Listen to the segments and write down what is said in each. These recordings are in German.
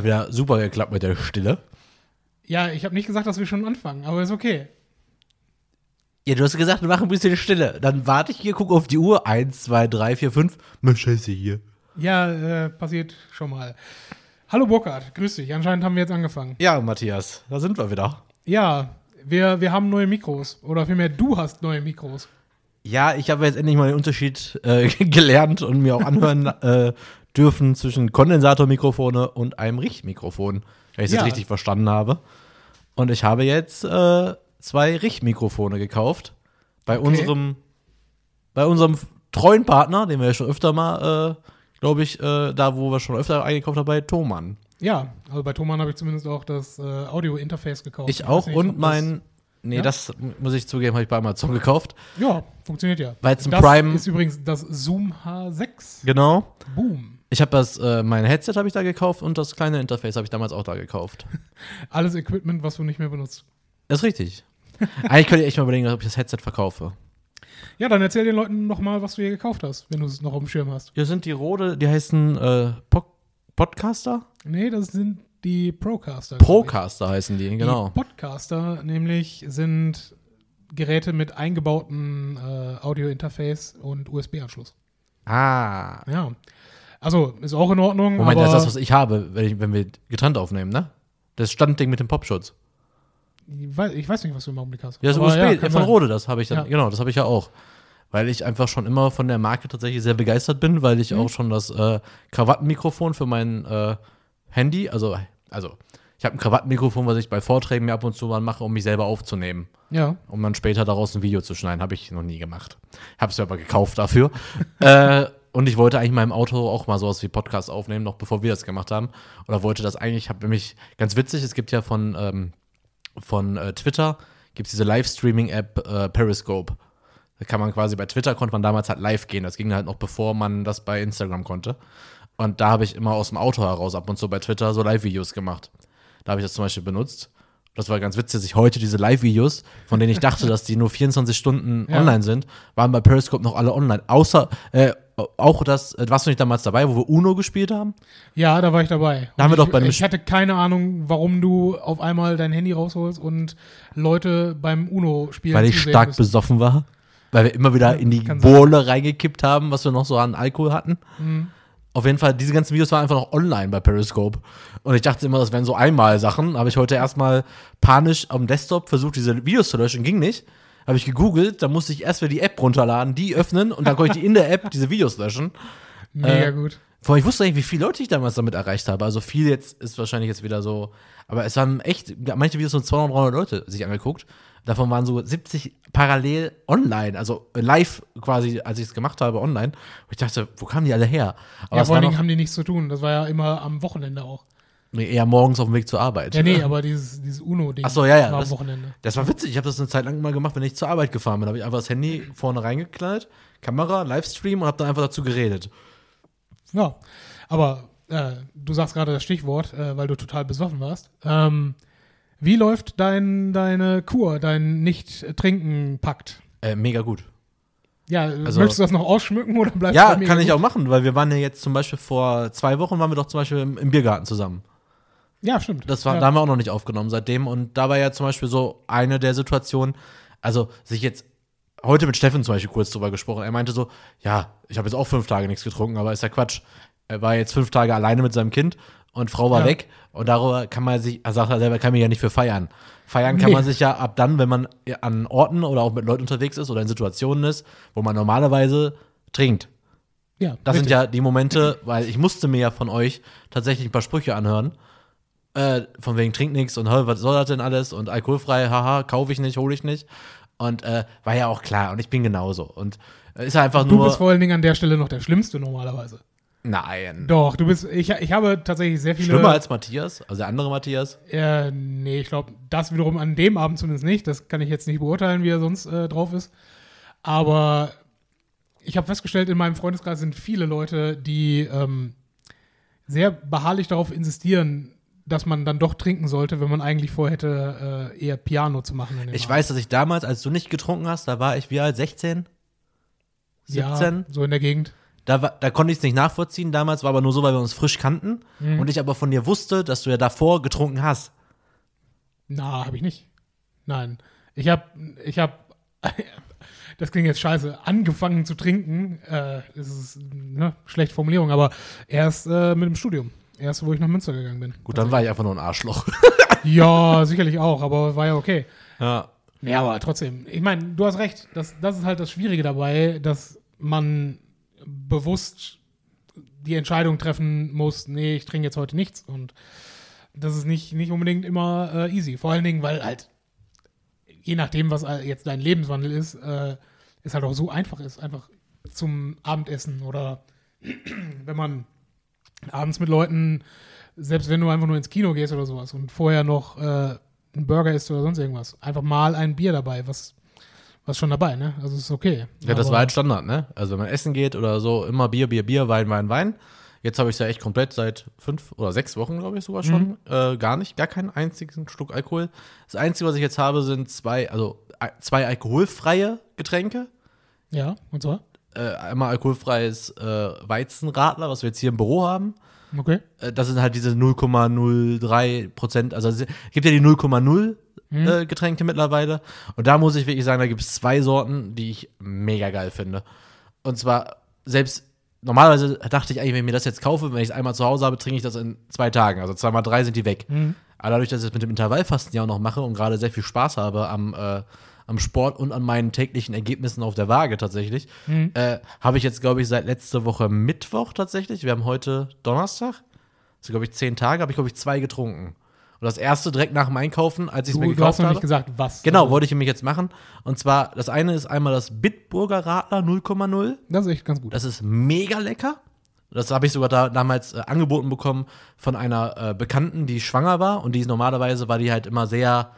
Hat wieder super geklappt mit der Stille. ja, ich habe nicht gesagt, dass wir schon anfangen, aber ist okay. Ja, du hast gesagt, wir machen ein bisschen Stille. Dann warte ich hier, gucke auf die Uhr. Eins, zwei, drei, vier, fünf. Mensch, Scheiße hier. Ja, äh, passiert schon mal. Hallo Burkhard, grüß dich. Anscheinend haben wir jetzt angefangen. Ja, Matthias, da sind wir wieder. Ja, wir, wir haben neue Mikros. Oder vielmehr, du hast neue Mikros. Ja, ich habe jetzt endlich mal den Unterschied äh, gelernt und mir auch anhören äh, dürfen zwischen Kondensatormikrofone und einem Richtmikrofon, wenn ich es Ja. richtig verstanden habe. Und ich habe jetzt äh, zwei Richtmikrofone gekauft bei Okay. unserem bei unserem treuen Partner, den wir ja schon öfter mal, äh, glaube ich, äh, da wo wir schon öfter eingekauft haben, bei Thomann. Ja, also bei Thomann habe ich zumindest auch das äh, Audio-Interface gekauft. Ich weiß auch nicht, und mein, nee, Ja? das muss ich zugeben, habe ich bei Amazon gekauft. Ja, funktioniert ja. Weil es ein das Prime- ist übrigens das Zoom H6. Genau. Boom. Ich habe das, äh, mein Headset habe ich da gekauft und das kleine Interface habe ich damals auch da gekauft. Alles Equipment, was du nicht mehr benutzt. Das ist richtig. Eigentlich könnte ich echt mal überlegen, ob ich das Headset verkaufe. Ja, dann erzähl den Leuten noch mal, was du hier gekauft hast, wenn du es noch auf dem Schirm hast. Hier sind die Rode, die heißen äh, Po- Podcaster? Nee, das sind die Procaster. Procaster heißen die, genau. Die Podcaster nämlich sind Geräte mit eingebautem äh, Audio-Interface und USB-Anschluss. Ah. Ja. Also, ist auch in Ordnung. Moment, aber das ist das, was ich habe, wenn, ich, wenn wir getrennt aufnehmen, ne? Das Standding mit dem Popschutz. ich, weiß, ich weiß nicht, was du im Augenblick hast. Ja, das Aber USB, ja, von. Rode, das habe ich dann, Ja. genau, das habe ich ja auch. Weil ich einfach schon immer von der Marke tatsächlich sehr begeistert bin, weil Mhm. ich auch schon das äh, Krawattenmikrofon für mein äh, Handy, also, also ich habe ein Krawattenmikrofon, was ich bei Vorträgen mir ab und zu mal mache, um mich selber aufzunehmen. Ja. Um dann später daraus ein Video zu schneiden. Habe ich noch nie gemacht. Habe es aber gekauft dafür. äh, und ich wollte eigentlich in meinem Auto auch mal sowas wie Podcast aufnehmen, noch bevor wir das gemacht haben. Oder wollte das eigentlich, habe nämlich ganz witzig, es gibt ja von, ähm, von äh, Twitter, gibt es diese Livestreaming-App äh, Periscope. Da kann man quasi bei Twitter konnte man damals halt live gehen. Das ging halt noch bevor man das bei Instagram konnte. Und da habe ich immer aus dem Auto heraus ab und zu bei Twitter so Live-Videos gemacht. Da habe ich das zum Beispiel benutzt. Das war ganz witzig, dass ich heute diese Live-Videos, von denen ich dachte, dass die nur 24 Stunden Ja. online sind, waren bei Periscope noch alle online. Außer, äh, auch das, äh, warst du nicht damals dabei, wo wir Uno gespielt haben? Ja, da war ich dabei. Da haben wir doch bei ich, ich hatte keine Ahnung, warum du auf einmal dein Handy rausholst und Leute beim Uno-Spielen Weil ich stark müssen. besoffen war. Weil wir immer wieder in die. Bohle reingekippt haben, was wir noch so an Alkohol hatten. Mhm. Auf jeden Fall, diese ganzen Videos waren einfach noch online bei Periscope. Und ich dachte immer, das wären so Einmal-Sachen. Habe ich heute erstmal panisch am Desktop versucht, diese Videos zu löschen. Ging nicht. Habe ich gegoogelt, da musste ich erst wieder die App runterladen, die öffnen und dann konnte ich in der App diese Videos löschen. Mega äh, gut. Vor allem, ich wusste nicht, wie viele Leute ich damals damit erreicht habe. Also viel jetzt ist wahrscheinlich jetzt wieder so. Aber es waren echt, manche Videos haben 200, 300 Leute sich angeguckt. Davon waren so 70 parallel online, also live quasi, als ich es gemacht habe, online. Und ich dachte, wo kamen die alle her? Aber Ja, vor allen Dingen haben die nichts zu tun. Das war ja immer am Wochenende auch. Nee, eher morgens auf dem Weg zur Arbeit. Ja, nee, aber dieses, dieses Uno-Ding Ach so, ja, ja, war am das- Wochenende. Das war witzig. Ich habe das eine Zeit lang mal gemacht, wenn ich zur Arbeit gefahren bin. Da habe ich einfach das Handy vorne reingeknallt, Kamera, Livestream und habe dann einfach dazu geredet. Ja, aber äh, du sagst gerade das Stichwort, äh, weil du total besoffen warst. Ähm, wie läuft dein, deine Kur, dein Nicht-Trinken-Pakt? Äh, mega gut. Ja, Also- möchtest du das noch ausschmücken oder bleibst Ja, bei mir kann ich gut? auch machen, weil wir waren ja jetzt zum Beispiel vor zwei Wochen waren wir doch zum Beispiel im, im Biergarten zusammen. Ja, stimmt. Das war, ja. da haben wir auch noch nicht aufgenommen seitdem. Und da war ja zum Beispiel so eine der Situationen, also sich jetzt heute mit Steffen zum Beispiel kurz drüber gesprochen. Er meinte so, ja, ich habe jetzt auch fünf Tage nichts getrunken, aber ist ja Quatsch. Er war jetzt fünf Tage alleine mit seinem Kind und Frau war Ja. weg. Und darüber kann man sich, er sagt er selber, kann man ja nicht für feiern. Feiern kann Nee. man sich ja ab dann, wenn man an Orten oder auch mit Leuten unterwegs ist oder in Situationen ist, wo man normalerweise trinkt. ja, Das sind richtig. ja die Momente, weil ich musste mir ja von euch tatsächlich ein paar Sprüche anhören. Äh, von wegen trink nichts und "Hä, was soll das denn alles und alkoholfrei, haha, kaufe ich nicht, hole ich nicht. Und äh, war ja auch klar und ich bin genauso. Und äh, ist einfach Du nur. bist vor allen Dingen an der Stelle noch der Schlimmste normalerweise. nein. Doch, du bist, ich, ich habe tatsächlich sehr viele. Schlimmer als Matthias, also der andere Matthias. Äh, nee, ich glaube, das wiederum an dem Abend zumindest nicht. Das kann ich jetzt nicht beurteilen, wie er sonst äh, drauf ist. Aber ich habe festgestellt, in meinem Freundeskreis sind viele Leute, die ähm, sehr beharrlich darauf insistieren, dass man dann doch trinken sollte, wenn man eigentlich vorhätte, äh, eher Piano zu machen. Ich Abend. weiß, dass ich damals, als du nicht getrunken hast, da war ich wie alt, 16? 17? Ja, so in der Gegend. Da, war, da konnte ich es nicht nachvollziehen. Damals war aber nur so, weil wir uns frisch kannten Mhm. und ich aber von dir wusste, dass du ja davor getrunken hast. Na, habe ich nicht. Nein. Ich habe, ich habe, das klingt jetzt scheiße, angefangen zu trinken. Äh, das ist eine schlechte Formulierung, aber erst äh, mit dem Studium. Erst, wo ich nach Münster gegangen bin. Gut, dann war ich einfach nur ein Arschloch. Ja, sicherlich auch, aber war ja okay. ja. Ja, aber trotzdem. Ich meine, du hast recht. Das, das ist halt das Schwierige dabei, dass man bewusst die Entscheidung treffen muss, nee, ich trinke jetzt heute nichts. Und das ist nicht, nicht unbedingt immer äh, easy. Vor allen Dingen, weil halt, je nachdem, was äh, jetzt dein Lebenswandel ist, äh, es halt auch so einfach ist. Einfach zum Abendessen oder wenn man abends mit Leuten, selbst wenn du einfach nur ins Kino gehst oder sowas und vorher noch äh, einen Burger isst oder sonst irgendwas, einfach mal ein Bier dabei, was, was schon dabei, ne? Also ist okay. Ja, das Aber- war halt Standard, ne? Also wenn man essen geht oder so, immer Bier, Bier, Bier, Wein, Wein, Wein. Jetzt habe ich es ja echt komplett seit fünf oder sechs Wochen, glaube ich, sogar schon. Äh, gar nicht, gar keinen einzigen Schluck Alkohol. Das Einzige, was ich jetzt habe, sind zwei, also äh, zwei alkoholfreie Getränke. Ja, und zwar? Äh, einmal alkoholfreies äh, Weizenradler, was wir jetzt hier im Büro haben. Okay. Äh, das sind halt diese 0,03 Prozent. Also es gibt ja die 0,0 äh, Getränke mittlerweile. Und da muss ich wirklich sagen, da gibt es zwei Sorten, die ich mega geil finde. Und zwar selbst normalerweise dachte ich eigentlich, wenn ich mir das jetzt kaufe, wenn ich es einmal zu Hause habe, trinke ich das in zwei Tagen. Also zweimal drei sind die weg. Aber dadurch, dass ich das mit dem Intervallfasten ja auch noch mache und gerade sehr viel Spaß habe am, äh, am Sport und an meinen täglichen Ergebnissen auf der Waage tatsächlich, äh, habe ich jetzt, glaube ich, seit letzter Woche Mittwoch tatsächlich, wir haben heute Donnerstag, das sind, glaube ich, zehn Tage, habe ich, glaube ich, zwei getrunken. Und das erste direkt nach dem Einkaufen, als ich es mir Du, du gekauft hast noch habe. nicht gesagt, was. Genau, Also, wollte ich nämlich jetzt machen. Und zwar, das eine ist einmal das Bitburger Radler 0,0. Das ist echt ganz gut. Das ist mega lecker. Das habe ich sogar da, damals äh, angeboten bekommen von einer äh, Bekannten, die schwanger war. Und die ist normalerweise war die halt immer sehr.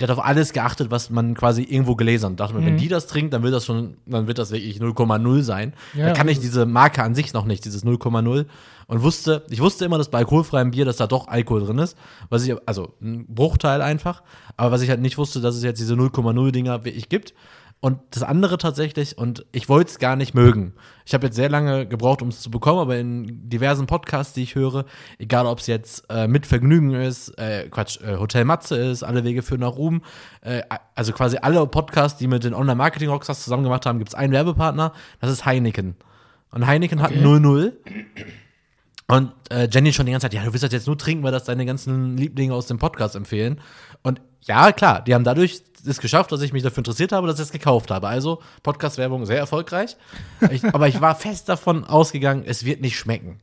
Die hat auf alles geachtet, was man quasi irgendwo gelesen hat. Dachte mir, wenn die das trinkt, dann wird das schon, dann wird das wirklich 0,0 sein. Ja, da kann ich diese Marke an sich noch nicht, dieses 0,0. Und wusste, ich wusste immer, dass bei alkoholfreiem Bier, dass da doch Alkohol drin ist. Was ich, also ein Bruchteil einfach. Aber was ich halt nicht wusste, dass es jetzt diese 0,0 Dinger wirklich gibt. Und das andere tatsächlich, und ich wollte es gar nicht mögen. Ich habe jetzt sehr lange gebraucht, um es zu bekommen, aber in diversen Podcasts, die ich höre, egal ob es jetzt äh, mit Vergnügen ist, äh, Quatsch, äh, Hotel Matze ist, alle Wege führen nach Ruhm, äh, also quasi alle Podcasts, die mit den Online-Marketing-Rockstars zusammen gemacht haben, gibt es einen Werbepartner, das ist Heineken. Und Heineken hat Okay. 0-0. Und äh, Jenny schon die ganze Zeit, ja, du willst das jetzt nur trinken, weil das deine ganzen Lieblinge aus dem Podcast empfehlen. Und ja, klar, die haben dadurch es geschafft, dass ich mich dafür interessiert habe, dass ich es gekauft habe. Also, Podcast-Werbung sehr erfolgreich. ich, aber ich war fest davon ausgegangen, es wird nicht schmecken.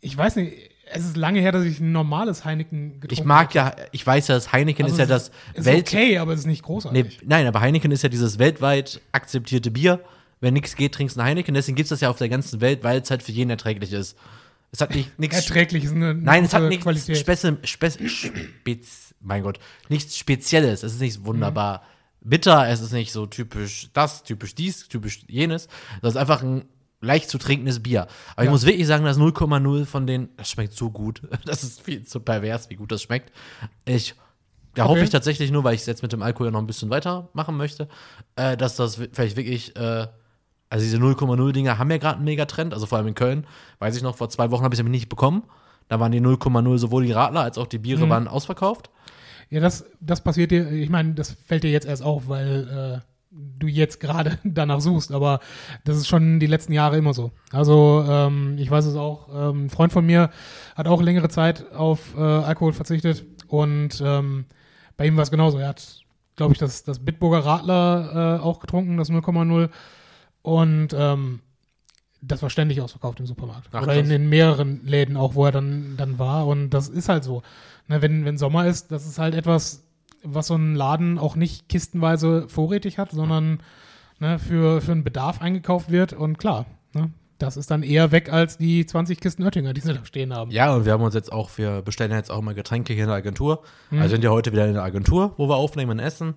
Ich weiß nicht, es ist lange her, dass ich ein normales Heineken getrunken Ich mag ja, ich weiß ja, das Heineken Also ist ja das ist Welt. okay, aber es ist nicht großartig. Nee, nein, aber Heineken ist ja dieses weltweit akzeptierte Bier. Wenn nichts geht, trinkst du ein Heineken. Deswegen gibt es das ja auf der ganzen Welt, weil es halt für jeden erträglich ist. Es hat nicht nichts Erträglich ist eine, eine Nein, es hat nichts Qualität. Spezi Spez Spez mein Gott, nichts Spezielles. Es ist nicht wunderbar bitter, es ist nicht so typisch das, typisch dies, typisch jenes. Das ist einfach ein leicht zu trinkendes Bier. Aber ich Ja. muss wirklich sagen, das 0,0 von den, das schmeckt so gut. Das ist viel zu pervers, wie gut das schmeckt. Ich, da Okay. hoffe ich tatsächlich nur, weil ich es jetzt mit dem Alkohol ja noch ein bisschen weitermachen möchte, äh, dass das vielleicht wirklich, äh, also diese 0,0 Dinger haben ja gerade einen Megatrend, also vor allem in Köln. Weiß ich noch, vor zwei Wochen habe ich sie nämlich nicht bekommen. Da waren die 0,0 sowohl die Radler als auch die Biere Mhm. waren ausverkauft. Ja, das, das passiert dir, ich meine, das fällt dir jetzt erst auf, weil äh, du jetzt gerade danach suchst, aber das ist schon die letzten Jahre immer so. Also ähm, ich weiß es auch, ähm, ein Freund von mir hat auch längere Zeit auf äh, Alkohol verzichtet und ähm, bei ihm war es genauso. Er hat, glaube ich, das, das Bitburger Radler äh, auch getrunken, das 0,0 und ähm, das war ständig ausverkauft im Supermarkt. Ach, Oder in, in mehreren Läden auch, wo er dann, dann war. Und das ist halt so. Ne, wenn, wenn Sommer ist, das ist halt etwas, was so ein Laden auch nicht kistenweise vorrätig hat, sondern ne, für, für einen Bedarf eingekauft wird. Und klar, ne, das ist dann eher weg als die 20 Kisten Oettinger, die sie da stehen haben. Ja, und wir haben uns jetzt auch, wir bestellen ja jetzt auch immer Getränke hier in der Agentur. Also sind ja heute wieder in der Agentur, wo wir aufnehmen in Essen.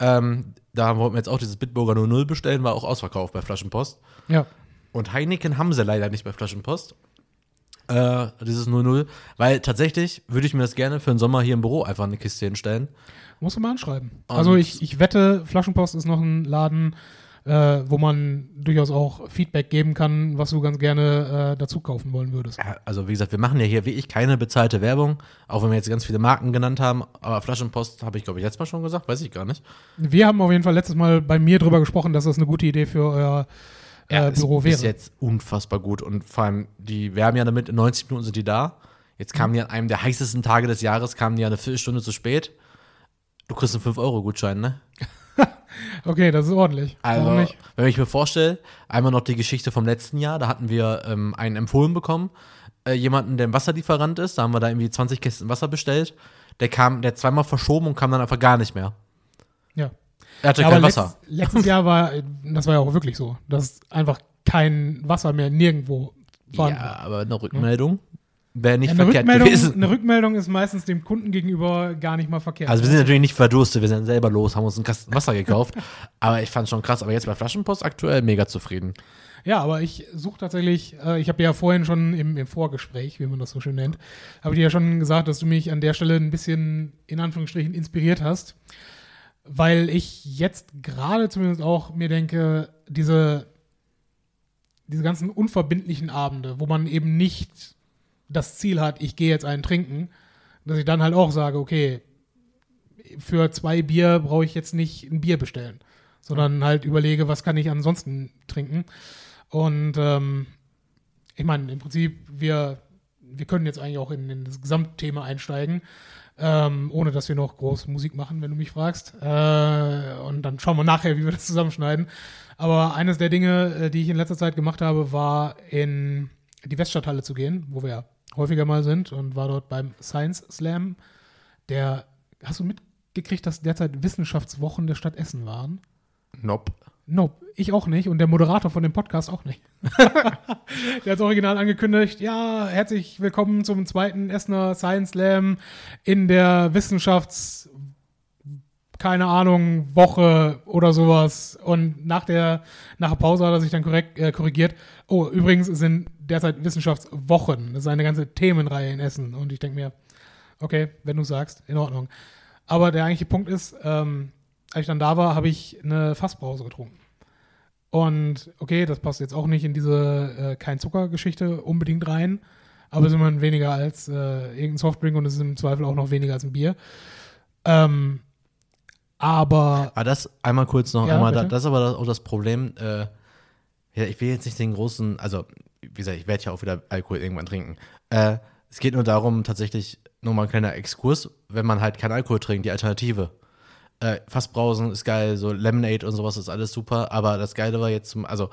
Ähm, da wollten wir jetzt auch dieses Bitburger 00 bestellen, war auch ausverkauft bei Flaschenpost. Ja. Und Heineken haben sie leider nicht bei Flaschenpost. Äh, dieses 00, weil tatsächlich würde ich mir das gerne für den Sommer hier im Büro einfach eine Kiste hinstellen. Musst du mal anschreiben. Und- also ich, ich wette, Flaschenpost ist noch ein Laden, äh, wo man durchaus auch Feedback geben kann, was du ganz gerne äh, dazu kaufen wollen würdest. Ja, also wie gesagt, wir machen ja hier wirklich keine bezahlte Werbung, auch wenn wir jetzt ganz viele Marken genannt haben. Aber Flaschenpost habe ich, glaube ich, letztes Mal schon gesagt, weiß ich gar nicht. Wir haben auf jeden Fall letztes Mal bei mir drüber gesprochen, dass das eine gute Idee für euer äh, Büro ist wäre. bis jetzt unfassbar gut. Und vor allem, die werben ja damit, in 90 Minuten sind die da. Jetzt kamen die an einem der heißesten Tage des Jahres, kamen die ja eine Viertelstunde zu spät. Du kriegst einen 5-Euro-Gutschein, ne? Okay, das ist ordentlich. Also, wenn ich mir vorstelle, einmal noch die Geschichte vom letzten Jahr, da hatten wir ähm, einen empfohlen bekommen, äh, jemanden, der ein Wasserlieferant ist, da haben wir da irgendwie 20 Kisten Wasser bestellt. Der kam, der zweimal verschoben und kam dann einfach gar nicht mehr. Ja. Er hatte Ja, kein Wasser. Letztes, letztes Jahr war, das war ja auch wirklich so, dass einfach kein Wasser mehr nirgendwo vorhanden war. Ja, aber eine Rückmeldung wäre nicht Ja, eine, verkehrt Rückmeldung, gewesen. eine Rückmeldung ist meistens dem Kunden gegenüber gar nicht mal verkehrt. Also wir sind natürlich nicht verdurstet, wir sind selber los, haben uns einen Kasten Wasser gekauft. aber ich fand schon krass. Aber jetzt bei Flaschenpost aktuell mega zufrieden. Ja, aber ich suche tatsächlich, äh, ich habe ja vorhin schon im, im Vorgespräch, wie man das so schön nennt, habe dir ja schon gesagt, dass du mich an der Stelle ein bisschen in Anführungsstrichen inspiriert hast, weil ich jetzt gerade zumindest auch mir denke, diese, diese ganzen unverbindlichen Abende, wo man eben nicht das Ziel hat, ich gehe jetzt einen trinken, dass ich dann halt auch sage, okay, für zwei Bier brauche ich jetzt nicht ein Bier bestellen, sondern halt überlege, was kann ich ansonsten trinken. Und ähm, ich meine, im Prinzip, wir, wir können jetzt eigentlich auch in, in das Gesamtthema einsteigen, ähm, ohne dass wir noch groß Musik machen, wenn du mich fragst. Äh, und dann schauen wir nachher, wie wir das zusammenschneiden. Aber eines der Dinge, äh, die ich in letzter Zeit gemacht habe, war in die Weststadthalle zu gehen, wo wir ja häufiger mal sind und war dort beim Science Slam. Der, hast du mitgekriegt, dass derzeit Wissenschaftswochen der Stadt Essen waren? Nope. Nope, ich auch nicht und der Moderator von dem Podcast auch nicht. der hat es original angekündigt, ja, herzlich willkommen zum zweiten Essener Science Slam in der Wissenschafts keine Ahnung, Woche oder sowas. Und nach der, nach der Pause hat er sich dann korrekt, äh, korrigiert. Oh, übrigens sind derzeit Wissenschaftswochen. Das ist eine ganze Themenreihe in Essen. Und ich denke mir, okay, wenn du sagst, in Ordnung. Aber der eigentliche Punkt ist, ähm, als ich dann da war, habe ich eine Fassbrause getrunken. Und okay, das passt jetzt auch nicht in diese äh, kein Zucker-Geschichte unbedingt rein, aber es ist immerhin weniger als äh, irgendein Softdrink und es ist im Zweifel auch noch weniger als ein Bier. Ähm, aber Aber das einmal kurz noch Ja, einmal, da, bitte. das ist aber auch das Problem. Äh, ja, ich will jetzt nicht den großen, also wie gesagt, ich werde ja auch wieder Alkohol irgendwann trinken. Äh, es geht nur darum, tatsächlich nur mal ein kleiner Exkurs, wenn man halt keinen Alkohol trinkt, die Alternative. Äh, Fassbrausen ist geil, so Lemonade und sowas ist alles super, aber das Geile war jetzt zum, also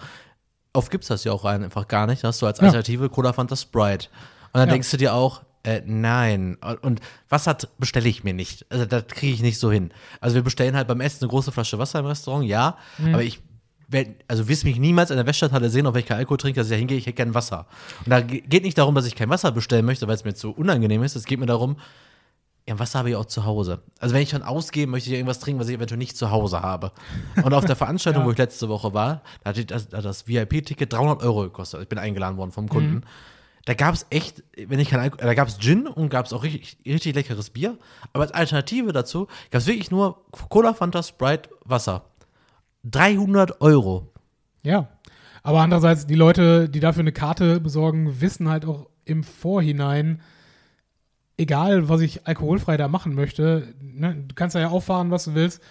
oft gibt's das ja auch rein einfach gar nicht. Da hast du als Ja. Alternative Cola Fanta Sprite. Und dann Ja. denkst du dir auch, äh, nein. Und Wasser bestelle ich mir nicht. Also das kriege ich nicht so hin. Also wir bestellen halt beim Essen eine große Flasche Wasser im Restaurant, ja. Mhm. Aber ich also wirst mich niemals in der Weststadthalle sehen, ich keinen Alkohol trinke, dass ich da hingehe, ich hätte gern Wasser. Und da ge- geht nicht darum, dass ich kein Wasser bestellen möchte, weil es mir zu unangenehm ist. Es geht mir darum, ja, Wasser habe ich auch zu Hause. Also wenn ich schon ausgehe, möchte ich irgendwas trinken, was ich eventuell nicht zu Hause habe. Und auf der Veranstaltung, Ja. wo ich letzte Woche war, da hat das, das VIP-Ticket 300 Euro gekostet. Also Ich bin eingeladen worden vom Kunden. Mhm. Da gab es echt, wenn ich kein Alkohol, da gab es Gin und gab es auch richtig, richtig leckeres Bier. Aber als Alternative dazu gab es wirklich nur Cola, Fanta, Sprite, Wasser. 300 Euro. Ja. Aber andererseits, die Leute, die dafür eine Karte besorgen, wissen halt auch im Vorhinein, egal was ich alkoholfrei da machen möchte, ne, du kannst da ja auffahren, was du willst.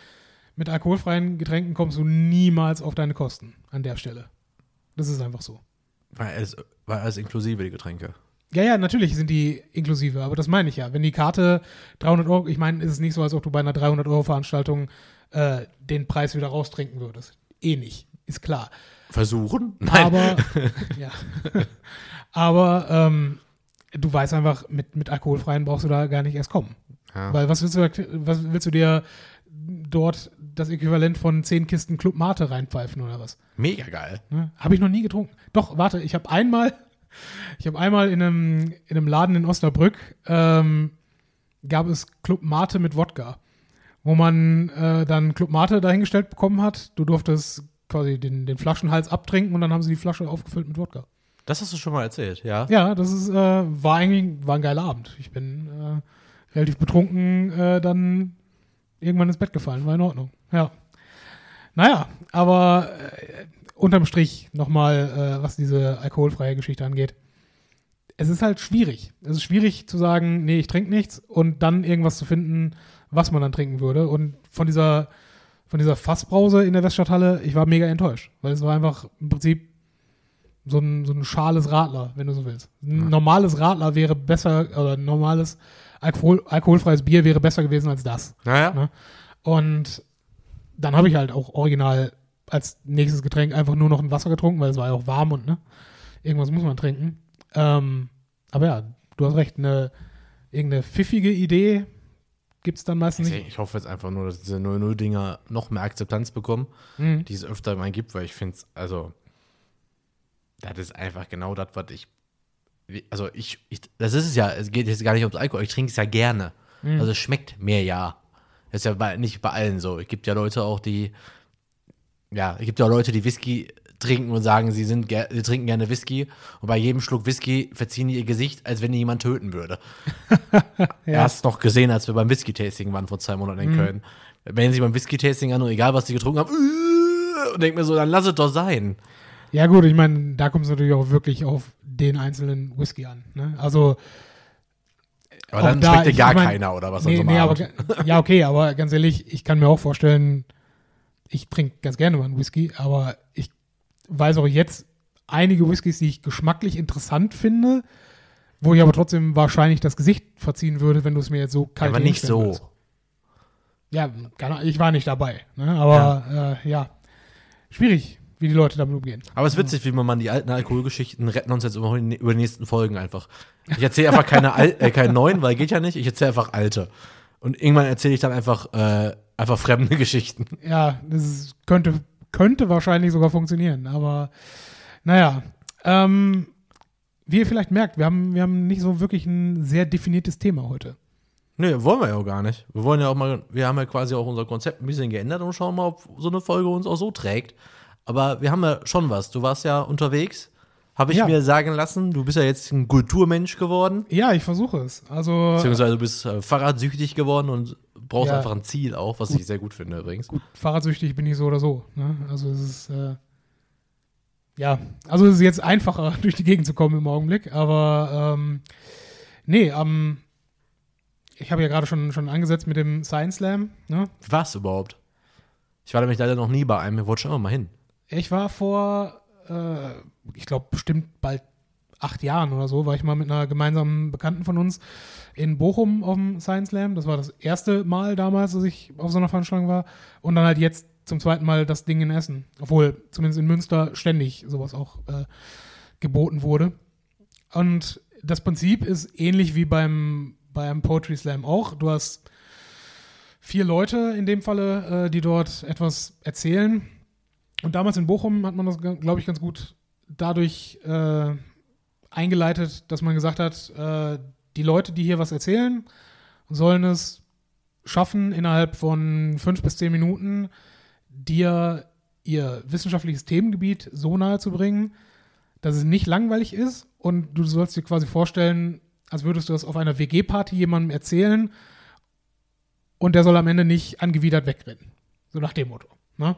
Mit alkoholfreien Getränken kommst du niemals auf deine Kosten an der Stelle. Das ist einfach so. War alles, war alles inklusive, die Getränke. Ja, ja, natürlich sind die inklusive, aber das meine ich ja. Wenn die Karte 300 Euro, ich meine, ist es nicht so, als ob du bei einer 300 Euro Veranstaltung äh, den Preis wieder raustrinken würdest. Eh nicht, ist klar. Versuchen? Nein. Aber, ja. aber ähm, du weißt einfach, mit, mit alkoholfreien brauchst du da gar nicht erst kommen. Ja. Weil was willst, du, was willst du dir dort das Äquivalent von 10 Kisten Club Mate reinpfeifen oder was? Mega geil. Ne? Habe ich noch nie getrunken. Doch, warte, ich habe einmal, ich habe einmal in einem, in einem Laden in Osnabrück, ähm, gab es Club Mate mit Wodka, wo man äh, dann Club Mate dahingestellt bekommen hat. Du durftest quasi den, den Flaschenhals abtrinken und dann haben sie die Flasche aufgefüllt mit Wodka. Das hast du schon mal erzählt, ja? Ja, das ist, äh, war eigentlich, war ein geiler Abend. Ich bin äh, relativ betrunken äh, dann irgendwann ins Bett gefallen, war in Ordnung. Ja. Naja, aber äh, unterm Strich nochmal, äh, was diese alkoholfreie Geschichte angeht. Es ist halt schwierig. Es ist schwierig zu sagen, nee, ich trinke nichts und dann irgendwas zu finden, was man dann trinken würde. Und von dieser, von dieser Fassbrause in der Weststadthalle, ich war mega enttäuscht, weil es war einfach im Prinzip so ein, so ein schales Radler, wenn du so willst. Ein normales Radler wäre besser, oder ein normales Alkohol, alkoholfreies Bier wäre besser gewesen als das. Naja. Ne? Und dann habe ich halt auch original als nächstes Getränk einfach nur noch ein Wasser getrunken, weil es war ja auch warm und ne, irgendwas muss man trinken. Ähm, aber ja, du hast recht, eine irgendeine pfiffige Idee gibt es dann meistens Ich, nicht. ich hoffe jetzt einfach nur, dass diese 0-0-Dinger noch mehr Akzeptanz bekommen, Mhm. die es öfter mal gibt, weil ich finde es, also, das ist einfach genau das, was ich, also ich, ich, das ist es ja, es geht jetzt gar nicht ums Alkohol, ich trinke es ja gerne. Mhm. Also es schmeckt mir ja. Das ist ja bei, nicht bei allen so. Es gibt ja Leute auch, die, ja, es gibt ja Leute, die Whisky trinken und sagen, sie, sind sie trinken gerne Whisky und bei jedem Schluck Whisky verziehen die ihr Gesicht, als wenn die jemand töten würde. Erst noch gesehen, als wir beim Whisky-Tasting waren vor zwei Monaten Mhm. in Köln. Wenn sie beim Whisky-Tasting an und egal was sie getrunken haben, und denk mir so, dann lass es doch sein. Ja gut, ich meine, da kommt es natürlich auch wirklich auf den einzelnen Whisky an. Ne? Also Aber dann da, schmeckt dir gar ich mein, keiner oder was nee, so nee, aber, ja, okay, aber ganz ehrlich, ich kann mir auch vorstellen, ich trinke ganz gerne mal einen Whisky, aber ich weiß auch jetzt einige Whiskys, die ich geschmacklich interessant finde, wo ich aber trotzdem wahrscheinlich das Gesicht verziehen würde, wenn du es mir jetzt so kalt aber nicht so. Ja, ich war nicht dabei, ne? aber ja. Äh, ja, schwierig, wie die Leute damit umgehen. Aber es ist witzig, wie man man die alten Alkoholgeschichten retten uns jetzt über die nächsten Folgen einfach. Ich erzähle einfach keine, Al äh, keine neuen, weil geht ja nicht. Ich erzähle einfach alte. Und irgendwann erzähle ich dann einfach, äh, einfach fremde Geschichten. Ja, das ist, könnte, könnte wahrscheinlich sogar funktionieren, aber naja. Ähm, wie ihr vielleicht merkt, wir haben, wir haben nicht so wirklich ein sehr definiertes Thema heute. Nee, wollen wir ja auch gar nicht. Wir wollen ja auch mal, wir haben ja quasi auch unser Konzept ein bisschen geändert und schauen mal, ob so eine Folge uns auch so trägt. Aber wir haben ja schon was. Du warst ja unterwegs, habe ich Ja. mir sagen lassen. Du bist ja jetzt ein Kulturmensch geworden. Ja, ich versuche es. Also, Beziehungsweise du bist äh, fahrradsüchtig geworden und brauchst Ja. einfach ein Ziel auch, was ich sehr gut finde übrigens. gut, fahrradsüchtig bin ich so oder so. Ne? Also, es ist, äh, ja, also es ist jetzt einfacher, durch die Gegend zu kommen im Augenblick, aber ähm, nee, ähm, ich habe ja gerade schon, schon angesetzt mit dem Science Slam. Ne? Was überhaupt? Ich war nämlich leider noch nie bei einem, wir wollten schon immer mal hin. Ich war vor, äh, ich glaube, bestimmt bald acht Jahren oder so, war ich mal mit einer gemeinsamen Bekannten von uns in Bochum auf dem Science Slam. Das war das erste Mal damals, dass ich auf so einer Veranstaltung war. Und dann halt jetzt zum zweiten Mal das Ding in Essen. Obwohl zumindest in Münster ständig sowas auch äh, geboten wurde. Und das Prinzip ist ähnlich wie beim, beim Poetry Slam auch. Du hast vier Leute in dem Falle, äh, die dort etwas erzählen. Und damals in Bochum hat man das, glaube ich, ganz gut dadurch äh, eingeleitet, dass man gesagt hat, äh, die Leute, die hier was erzählen, sollen es schaffen, innerhalb von fünf bis zehn Minuten dir ihr wissenschaftliches Themengebiet so nahe zu bringen, dass es nicht langweilig ist und du sollst dir quasi vorstellen, als würdest du das auf einer WG-Party jemandem erzählen und der soll am Ende nicht angewidert wegrennen. So nach dem Motto. Ne?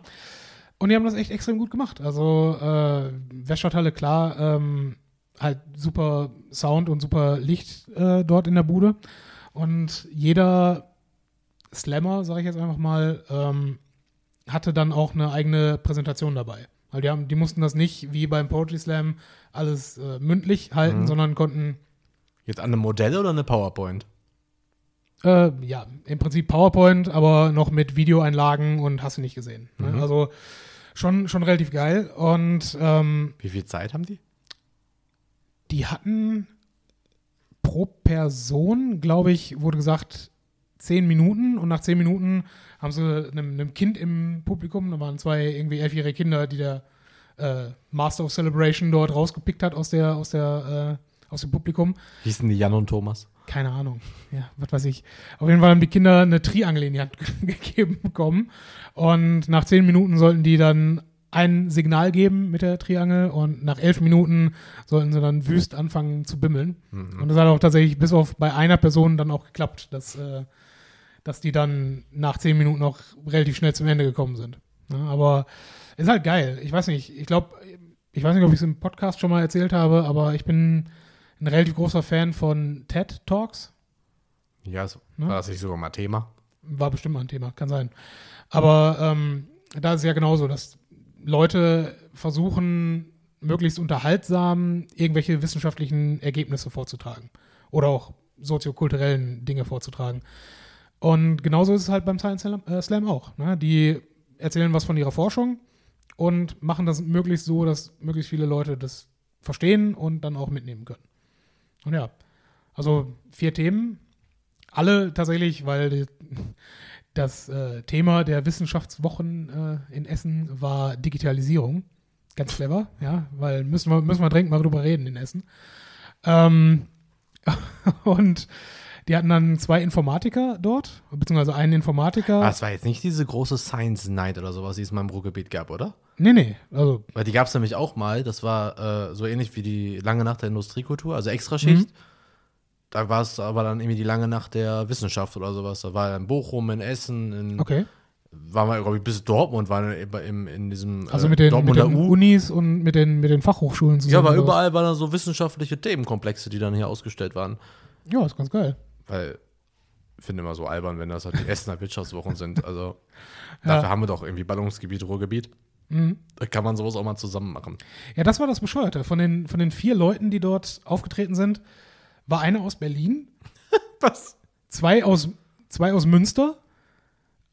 Und die haben das echt extrem gut gemacht. Also äh, Weststadthalle, klar, ähm, halt super Sound und super Licht äh, dort in der Bude. Und jeder Slammer, sage ich jetzt einfach mal, ähm, hatte dann auch eine eigene Präsentation dabei. Weil die, haben, die mussten das nicht wie beim Poetry Slam alles äh, mündlich halten, Mhm. sondern konnten Jetzt an einem Modell oder eine PowerPoint? Äh, ja, im Prinzip PowerPoint, aber noch mit Videoeinlagen und hast du nicht gesehen. Ne? Mhm. Also schon, schon relativ geil. Und ähm, Wie viel Zeit haben die? die hatten pro Person, glaube ich, wurde gesagt, zehn Minuten. Und nach zehn Minuten haben sie einem, einem Kind im Publikum, da waren zwei irgendwie elfjährige Kinder, die der äh, Master of Celebration dort rausgepickt hat aus der, aus der, äh, aus dem Publikum. Hießen die Jan und Thomas? Keine Ahnung. Ja, was weiß ich. Auf jeden Fall haben die Kinder eine Triangel in die Hand gegeben bekommen. Und nach zehn Minuten sollten die dann ein Signal geben mit der Triangel und nach elf Minuten sollten sie dann wüst anfangen zu bimmeln. Und das hat auch tatsächlich bis auf bei einer Person dann auch geklappt, dass, äh, dass die dann nach zehn Minuten auch relativ schnell zum Ende gekommen sind. Ja, aber ist halt geil. Ich weiß nicht, ich glaube, ich weiß nicht, ob ich es im Podcast schon mal erzählt habe, aber ich bin ein relativ großer Fan von TED Talks. Ja, so, Ne? war das nicht sogar mal Thema? War bestimmt mal ein Thema, kann sein. Aber ähm, da ist es ja genauso, dass Leute versuchen, möglichst unterhaltsam irgendwelche wissenschaftlichen Ergebnisse vorzutragen. Oder auch soziokulturellen Dinge vorzutragen. Und genauso ist es halt beim Science Slam, äh, auch. Ne? Die erzählen was von ihrer Forschung und machen das möglichst so, dass möglichst viele Leute das verstehen und dann auch mitnehmen können. Und ja, also vier Themen, alle tatsächlich, weil das äh, Thema der Wissenschaftswochen äh, in Essen war Digitalisierung. Ganz clever, ja, weil müssen wir, müssen wir dringend mal drüber reden in Essen. Ähm, und die hatten dann zwei Informatiker dort, beziehungsweise einen Informatiker. Aber es war jetzt nicht diese große Science Night oder sowas, die es mal im Ruhrgebiet gab, oder? Nee, nee, also Weil die gab es nämlich auch mal. Das war äh, so ähnlich wie die lange Nacht der Industriekultur, also Extraschicht. Mhm. Da war es aber dann irgendwie die lange Nacht der Wissenschaft oder sowas. Da war in Bochum, in Essen, in, okay. waren wir, glaube ich, bis Dortmund, waren wir im, in diesem Also äh, mit den, mit den. Unis und mit den, mit den Fachhochschulen Ja, zusammen. aber oder was? überall waren da so wissenschaftliche Themenkomplexe, die dann hier ausgestellt waren. Ja, ist ganz geil. Weil ich finde immer so albern, wenn das halt die Essener Wirtschaftswochen sind. Also Ja. dafür haben wir doch irgendwie Ballungsgebiet, Ruhrgebiet. Mhm. Da kann man sowas auch mal zusammen machen. Ja, das war das Bescheuerte. Von den, von den vier Leuten, die dort aufgetreten sind, war einer aus Berlin, Was? zwei aus, zwei aus Münster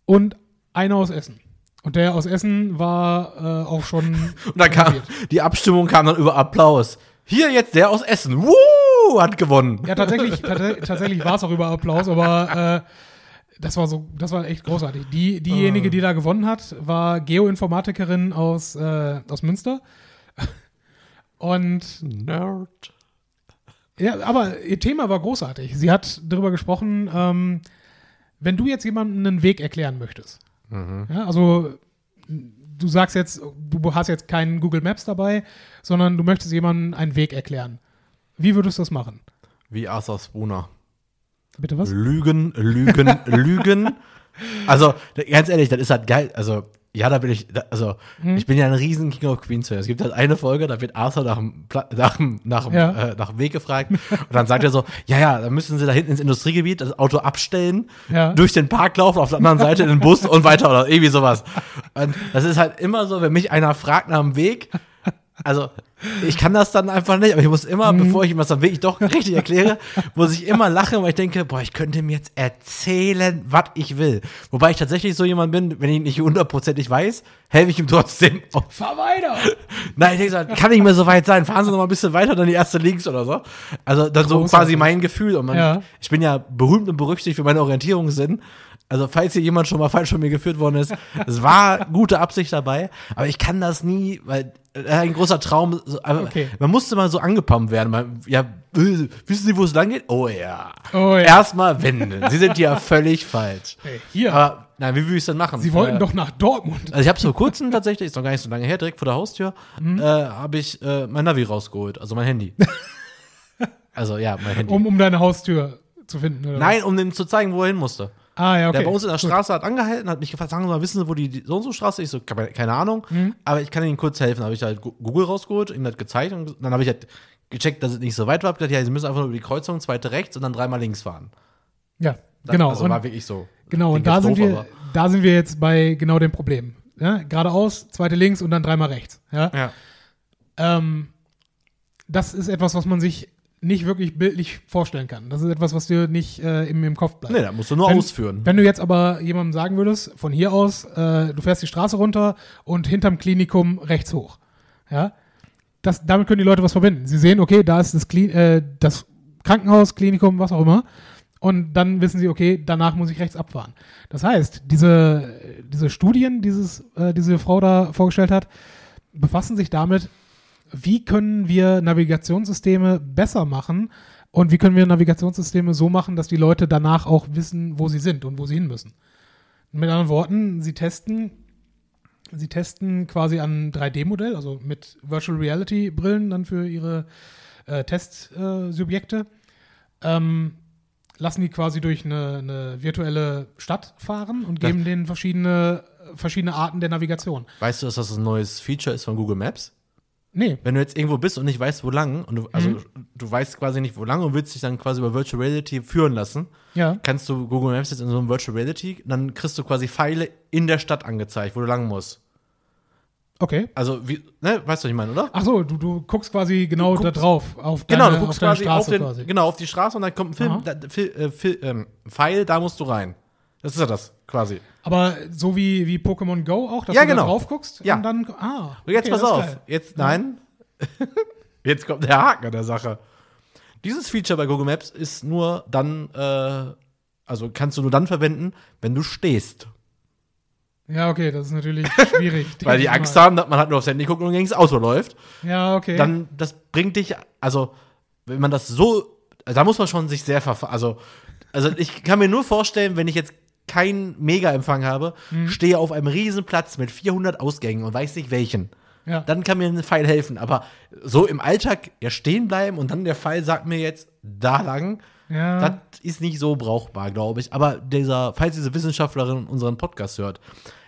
und einer aus Essen. Und der aus Essen war äh, auch schon. Und dann kam, die Abstimmung kam dann über Applaus. Hier jetzt der aus Essen. Woo! Hat gewonnen. Ja, tatsächlich, tats tatsächlich war es auch über Applaus, aber äh, das war so, das war echt großartig. Die, diejenige, die da gewonnen hat, war Geoinformatikerin aus, äh, aus Münster. Und Nerd. Ja, aber ihr Thema war großartig. Sie hat darüber gesprochen, ähm, wenn du jetzt jemandem einen Weg erklären möchtest. Ja, also du sagst jetzt, du hast jetzt keinen Google Maps dabei, sondern du möchtest jemandem einen Weg erklären. Wie würdest du das machen? Wie Arthur Spooner. Bitte was? Lügen, Lügen, Lügen. Also, ganz ehrlich, das ist halt geil. Also, ja, da bin ich, da, also, Hm. ich bin ja ein riesen King of Queens Fan. Es gibt halt eine Folge, da wird Arthur nach dem, nach, dem- nach, dem, Ja. äh, nach dem Weg gefragt. Und dann sagt er so, ja, ja, dann müssen sie da hinten ins Industriegebiet das Auto abstellen, Ja. durch den Park laufen, auf der anderen Seite in den Bus und weiter oder irgendwie sowas. Und das ist halt immer so, wenn mich einer fragt nach dem Weg, also, ich kann das dann einfach nicht, aber ich muss immer, bevor ich ihm das dann wirklich doch richtig erkläre, muss ich immer lachen, weil ich denke, boah, ich könnte ihm jetzt erzählen, was ich will. Wobei ich tatsächlich so jemand bin, wenn ich nicht hundertprozentig weiß, helfe ich ihm trotzdem. Oh, Fahr weiter! nein, ich denke so, kann nicht mehr so weit sein. Fahren Sie noch mal ein bisschen weiter, dann die erste links oder so. Also, dann so quasi mein Gefühl. Und man, Ja. ich bin ja berühmt und berüchtigt für meine Orientierungssinn. Also, falls hier jemand schon mal falsch von mir geführt worden ist, es war gute Absicht dabei, aber ich kann das nie, weil äh, ein großer Traum, aber Okay. man musste mal so angepumpt werden. Man, ja, äh, wissen Sie, wo es lang geht? Oh ja. Oh ja. Erstmal wenden. Sie sind ja völlig falsch. Hey, hier, Aber, na, wie würde ich es denn machen? sie wollten Äh, doch nach Dortmund. also ich habe vor kurzem tatsächlich, ist noch gar nicht so lange her, direkt vor der Haustür, Mhm. äh, habe ich äh, mein Navi rausgeholt, also mein Handy. also ja, mein Handy. Um, um deine Haustür zu finden, oder? Nein, um dem zu zeigen, wo er hin musste. Ah, ja, okay. Der bei uns in der. Straße hat angehalten, hat mich gefragt, sagen Sie mal, wissen Sie, wo die, die so und so Straße ist? Ich so, keine, Ahnung, Mhm. aber ich kann Ihnen kurz helfen. Habe ich halt Google rausgeholt, ihm das gezeigt und dann habe ich halt gecheckt, dass es nicht so weit war. Hab gesagt, ja, Sie müssen einfach nur über die Kreuzung, zweite rechts und dann dreimal links fahren. Ja, Da- genau. Also und, war wirklich so. genau, und da sind, doof, wir, da sind wir jetzt bei genau dem Problem. Ja? Geradeaus, zweite links und dann dreimal rechts. Ja? Ja. Ähm, das ist etwas, was man sich nicht wirklich bildlich vorstellen kann. Das ist etwas, was dir nicht äh, im, im Kopf bleibt. Nee, da musst du nur Wenn- ausführen. Wenn du jetzt aber jemandem sagen würdest, von hier aus, äh, du fährst die Straße runter und hinterm Klinikum rechts hoch. Ja, das, damit können die Leute was verbinden. Sie sehen, okay, da ist das, Kli äh, das Krankenhaus, Klinikum, was auch immer. Und dann wissen sie, okay, danach muss ich rechts abfahren. Das heißt, diese, diese Studien, dieses, äh, diese Frau da vorgestellt hat, befassen sich damit, wie können wir Navigationssysteme besser machen und wie können wir Navigationssysteme so machen, dass die Leute danach auch wissen, wo sie sind und wo sie hin müssen. Mit anderen Worten, sie testen, sie testen quasi an 3D-Modell, also mit Virtual Reality Brillen dann für ihre äh, Testsubjekte, äh, ähm, lassen die quasi durch eine, eine virtuelle Stadt fahren und geben denen verschiedene verschiedene Arten der Navigation. Weißt du, dass das ein neues Feature ist von Google Maps? Nee, Wenn du jetzt irgendwo bist und nicht weißt, wo lang, und du, also Mhm. du weißt quasi nicht, wo lang und willst dich dann quasi über Virtual Reality führen lassen, ja. kannst du Google Maps jetzt in so einem Virtual Reality, dann kriegst du quasi Pfeile in der Stadt angezeigt, wo du lang musst. Okay. Also, wie, ne, weißt du, was ich meine, oder? Ach so, du, du guckst quasi genau Du da guckst- drauf, auf Genau, deine, du guckst auf quasi Straße auf, den, quasi. genau, auf die Straße und dann kommt ein Film, da, äh, Fil, ähm, Pfeil, da musst du rein. Das ist ja das, quasi. Aber so wie, wie Pokémon Go auch, dass Ja, du genau. da drauf guckst Ja. und dann, ah. Und jetzt okay, pass auf. geil. Jetzt, nein. jetzt kommt der Haken an der Sache. Dieses Feature bei Google Maps ist nur dann, äh, also kannst du nur dann verwenden, wenn du stehst. Ja, okay, das ist natürlich schwierig. Weil die Angst mal. haben, dass man halt nur aufs Handy guckt und gegen das Auto läuft. Ja, okay. Dann, das bringt dich, also, wenn man das so, da muss man schon sich sehr verfahren. Also, also, ich kann mir nur vorstellen, wenn ich jetzt keinen Mega-Empfang habe, Mhm. stehe auf einem riesen Platz mit 400 Ausgängen und weiß nicht welchen. ja. dann kann mir ein Pfeil helfen. Aber so im Alltag ja stehen bleiben und dann der Pfeil sagt mir jetzt da lang, ja. das ist nicht so brauchbar, glaube ich. Aber dieser, falls diese Wissenschaftlerin unseren Podcast hört,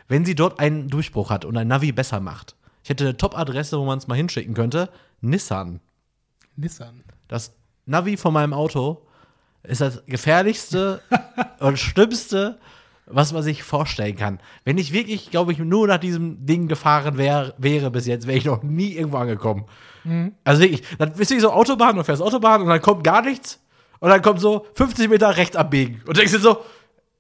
wenn sie dort einen Durchbruch hat und ein Navi besser macht, ich hätte eine Top-Adresse, wo man es mal hinschicken könnte, Nissan. Nissan. Das Navi von meinem Auto ist das gefährlichste und schlimmste, was man sich vorstellen kann. Wenn ich wirklich, glaube ich, nur nach diesem Ding gefahren wär, wäre bis jetzt, wäre ich noch nie irgendwo angekommen. Also wirklich, dann bist du so Autobahn und fährst Autobahn und dann kommt gar nichts und dann kommt so 50 Meter rechts abbiegen und denkst dir so,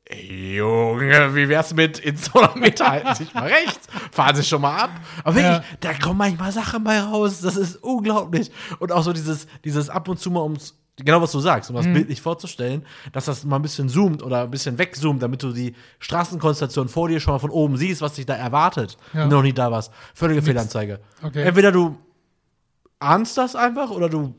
ey, Junge, wie wär's mit in 200 Meter halten sich mal rechts, fahren sich schon mal ab. Aber wirklich, Ja. da kommen manchmal Sachen bei raus, das ist unglaublich. Und auch so dieses, dieses ab und zu mal ums, genau was du sagst, um das Mhm. bildlich vorzustellen, dass das mal ein bisschen zoomt oder ein bisschen wegzoomt, damit du die Straßenkonstellation vor dir schon mal von oben siehst, was dich da erwartet, Ja. wenn du noch nie da warst. Völlige Fehlanzeige. Okay. Entweder du ahnst das einfach oder du.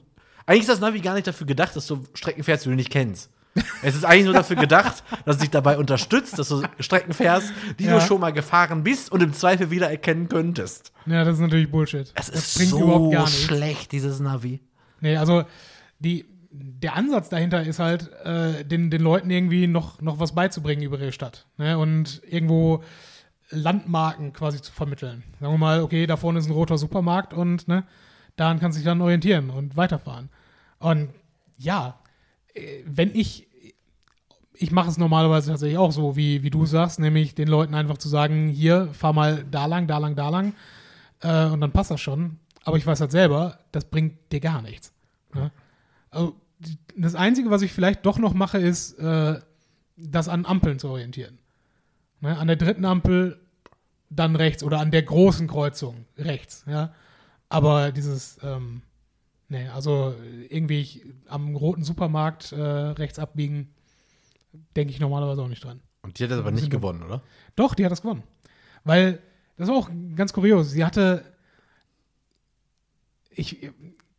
Eigentlich ist das Navi gar nicht dafür gedacht, dass du Strecken fährst, die du nicht kennst. Es ist eigentlich nur dafür gedacht, dass es dich dabei unterstützt, dass du Strecken fährst, die Ja. du schon mal gefahren bist und im Zweifel wieder erkennen könntest. Ja, das ist natürlich Bullshit. Es das ist bringt so schlecht, dieses Navi. Nee, also die, der Ansatz dahinter ist halt, äh, den, den Leuten irgendwie noch, noch was beizubringen über ihre Stadt. Ne? Und irgendwo Landmarken quasi zu vermitteln. Sagen wir mal, okay, da vorne ist ein roter Supermarkt und ne, daran kannst du dich dann orientieren und weiterfahren. Und ja, äh, wenn ich, ich mache es normalerweise tatsächlich auch so, wie, wie du sagst, nämlich den Leuten einfach zu sagen, hier, fahr mal da lang, da lang, da lang äh, und dann passt das schon. Aber ich weiß halt selber, das bringt dir gar nichts. Ne? Also, das Einzige, was ich vielleicht doch noch mache, ist, äh, das an Ampeln zu orientieren. Ne? An der dritten Ampel dann rechts oder an der großen Kreuzung rechts. Ja? Aber dieses, ähm, nee, also irgendwie am roten Supermarkt äh, rechts abbiegen, denke ich normalerweise auch nicht dran. Und die hat das aber nicht gewonnen, oder? Doch, die hat das gewonnen. Weil, das war auch ganz kurios. Sie hatte. Ich.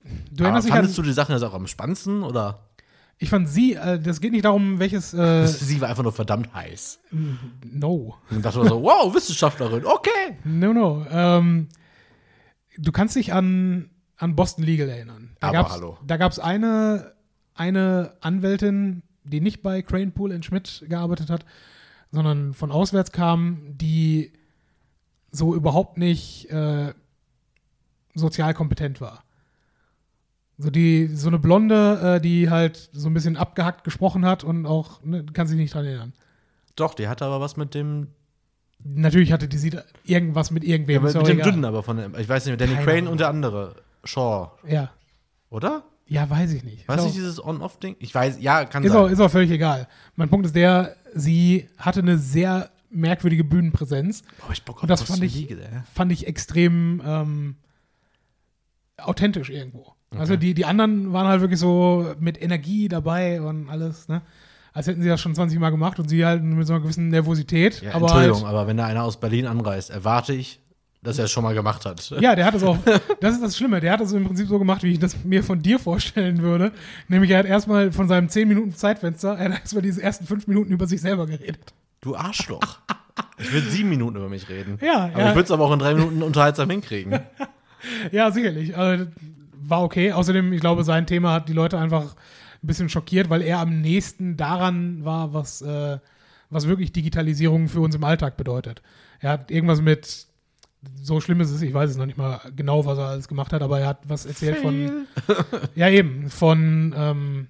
Du Aber erinnerst dich an. fandest du die Sachen jetzt auch am spannendsten oder? Ich fand sie, äh, das geht nicht darum, welches. Äh, Sie war einfach nur verdammt heiß. no. Und dachte man so, wow, Wissenschaftlerin, okay. No, no. Ähm, du kannst dich an, an Boston Legal erinnern. Da Aber gab's, hallo. Da gab es eine, eine Anwältin, die nicht bei Crane Pool in Schmidt gearbeitet hat, sondern von auswärts kam, die so überhaupt nicht äh, sozial kompetent war. So die, so eine Blonde, äh, die halt so ein bisschen abgehackt gesprochen hat und auch, ne, kann sich nicht dran erinnern. Doch, die hatte aber was mit dem, Natürlich hatte die sie irgendwas mit irgendwem. ja, mit, mit dem egal. Dünnen, aber von dem, ich weiß nicht, Danny Keine Crane Ahnung. und der andere, Shaw, Ja. oder? Ja, weiß ich nicht. Weiß ist auch, dieses On-Off-Ding? Ich weiß, ja, kann ist, sein. auch, ist auch völlig egal. Mein Punkt ist der, sie hatte eine sehr merkwürdige Bühnenpräsenz. Boah, ich Bock auf Und das fand ich- ey. Fand ich extrem ähm, authentisch irgendwo. Also Okay. die, die anderen waren halt wirklich so mit Energie dabei und alles, ne? Als hätten sie das schon 20 Mal gemacht und sie halt mit so einer gewissen Nervosität. Ja, aber Entschuldigung, halt, aber wenn da einer aus Berlin anreist, erwarte ich, dass er es schon mal gemacht hat. Ja, der hat es auch, das ist das Schlimme, der hat es im Prinzip so gemacht, wie ich das mir von dir vorstellen würde. Nämlich er hat erstmal von seinem 10 Minuten Zeitfenster, er hat erstmal diese ersten 5 Minuten über sich selber geredet. Du Arschloch. Ich würde sieben Minuten über mich reden. Ja, aber ja. ich würde es aber auch in drei Minuten unterhaltsam hinkriegen. Ja, sicherlich. Also, war okay. Außerdem, ich glaube, sein Thema hat die Leute einfach ein bisschen schockiert, weil er am nächsten daran war, was, äh, was wirklich Digitalisierung für uns im Alltag bedeutet. Er hat irgendwas mit, so schlimm ist es, ich weiß es noch nicht mal genau, was er alles gemacht hat, aber er hat was erzählt von, ja eben, von ähm,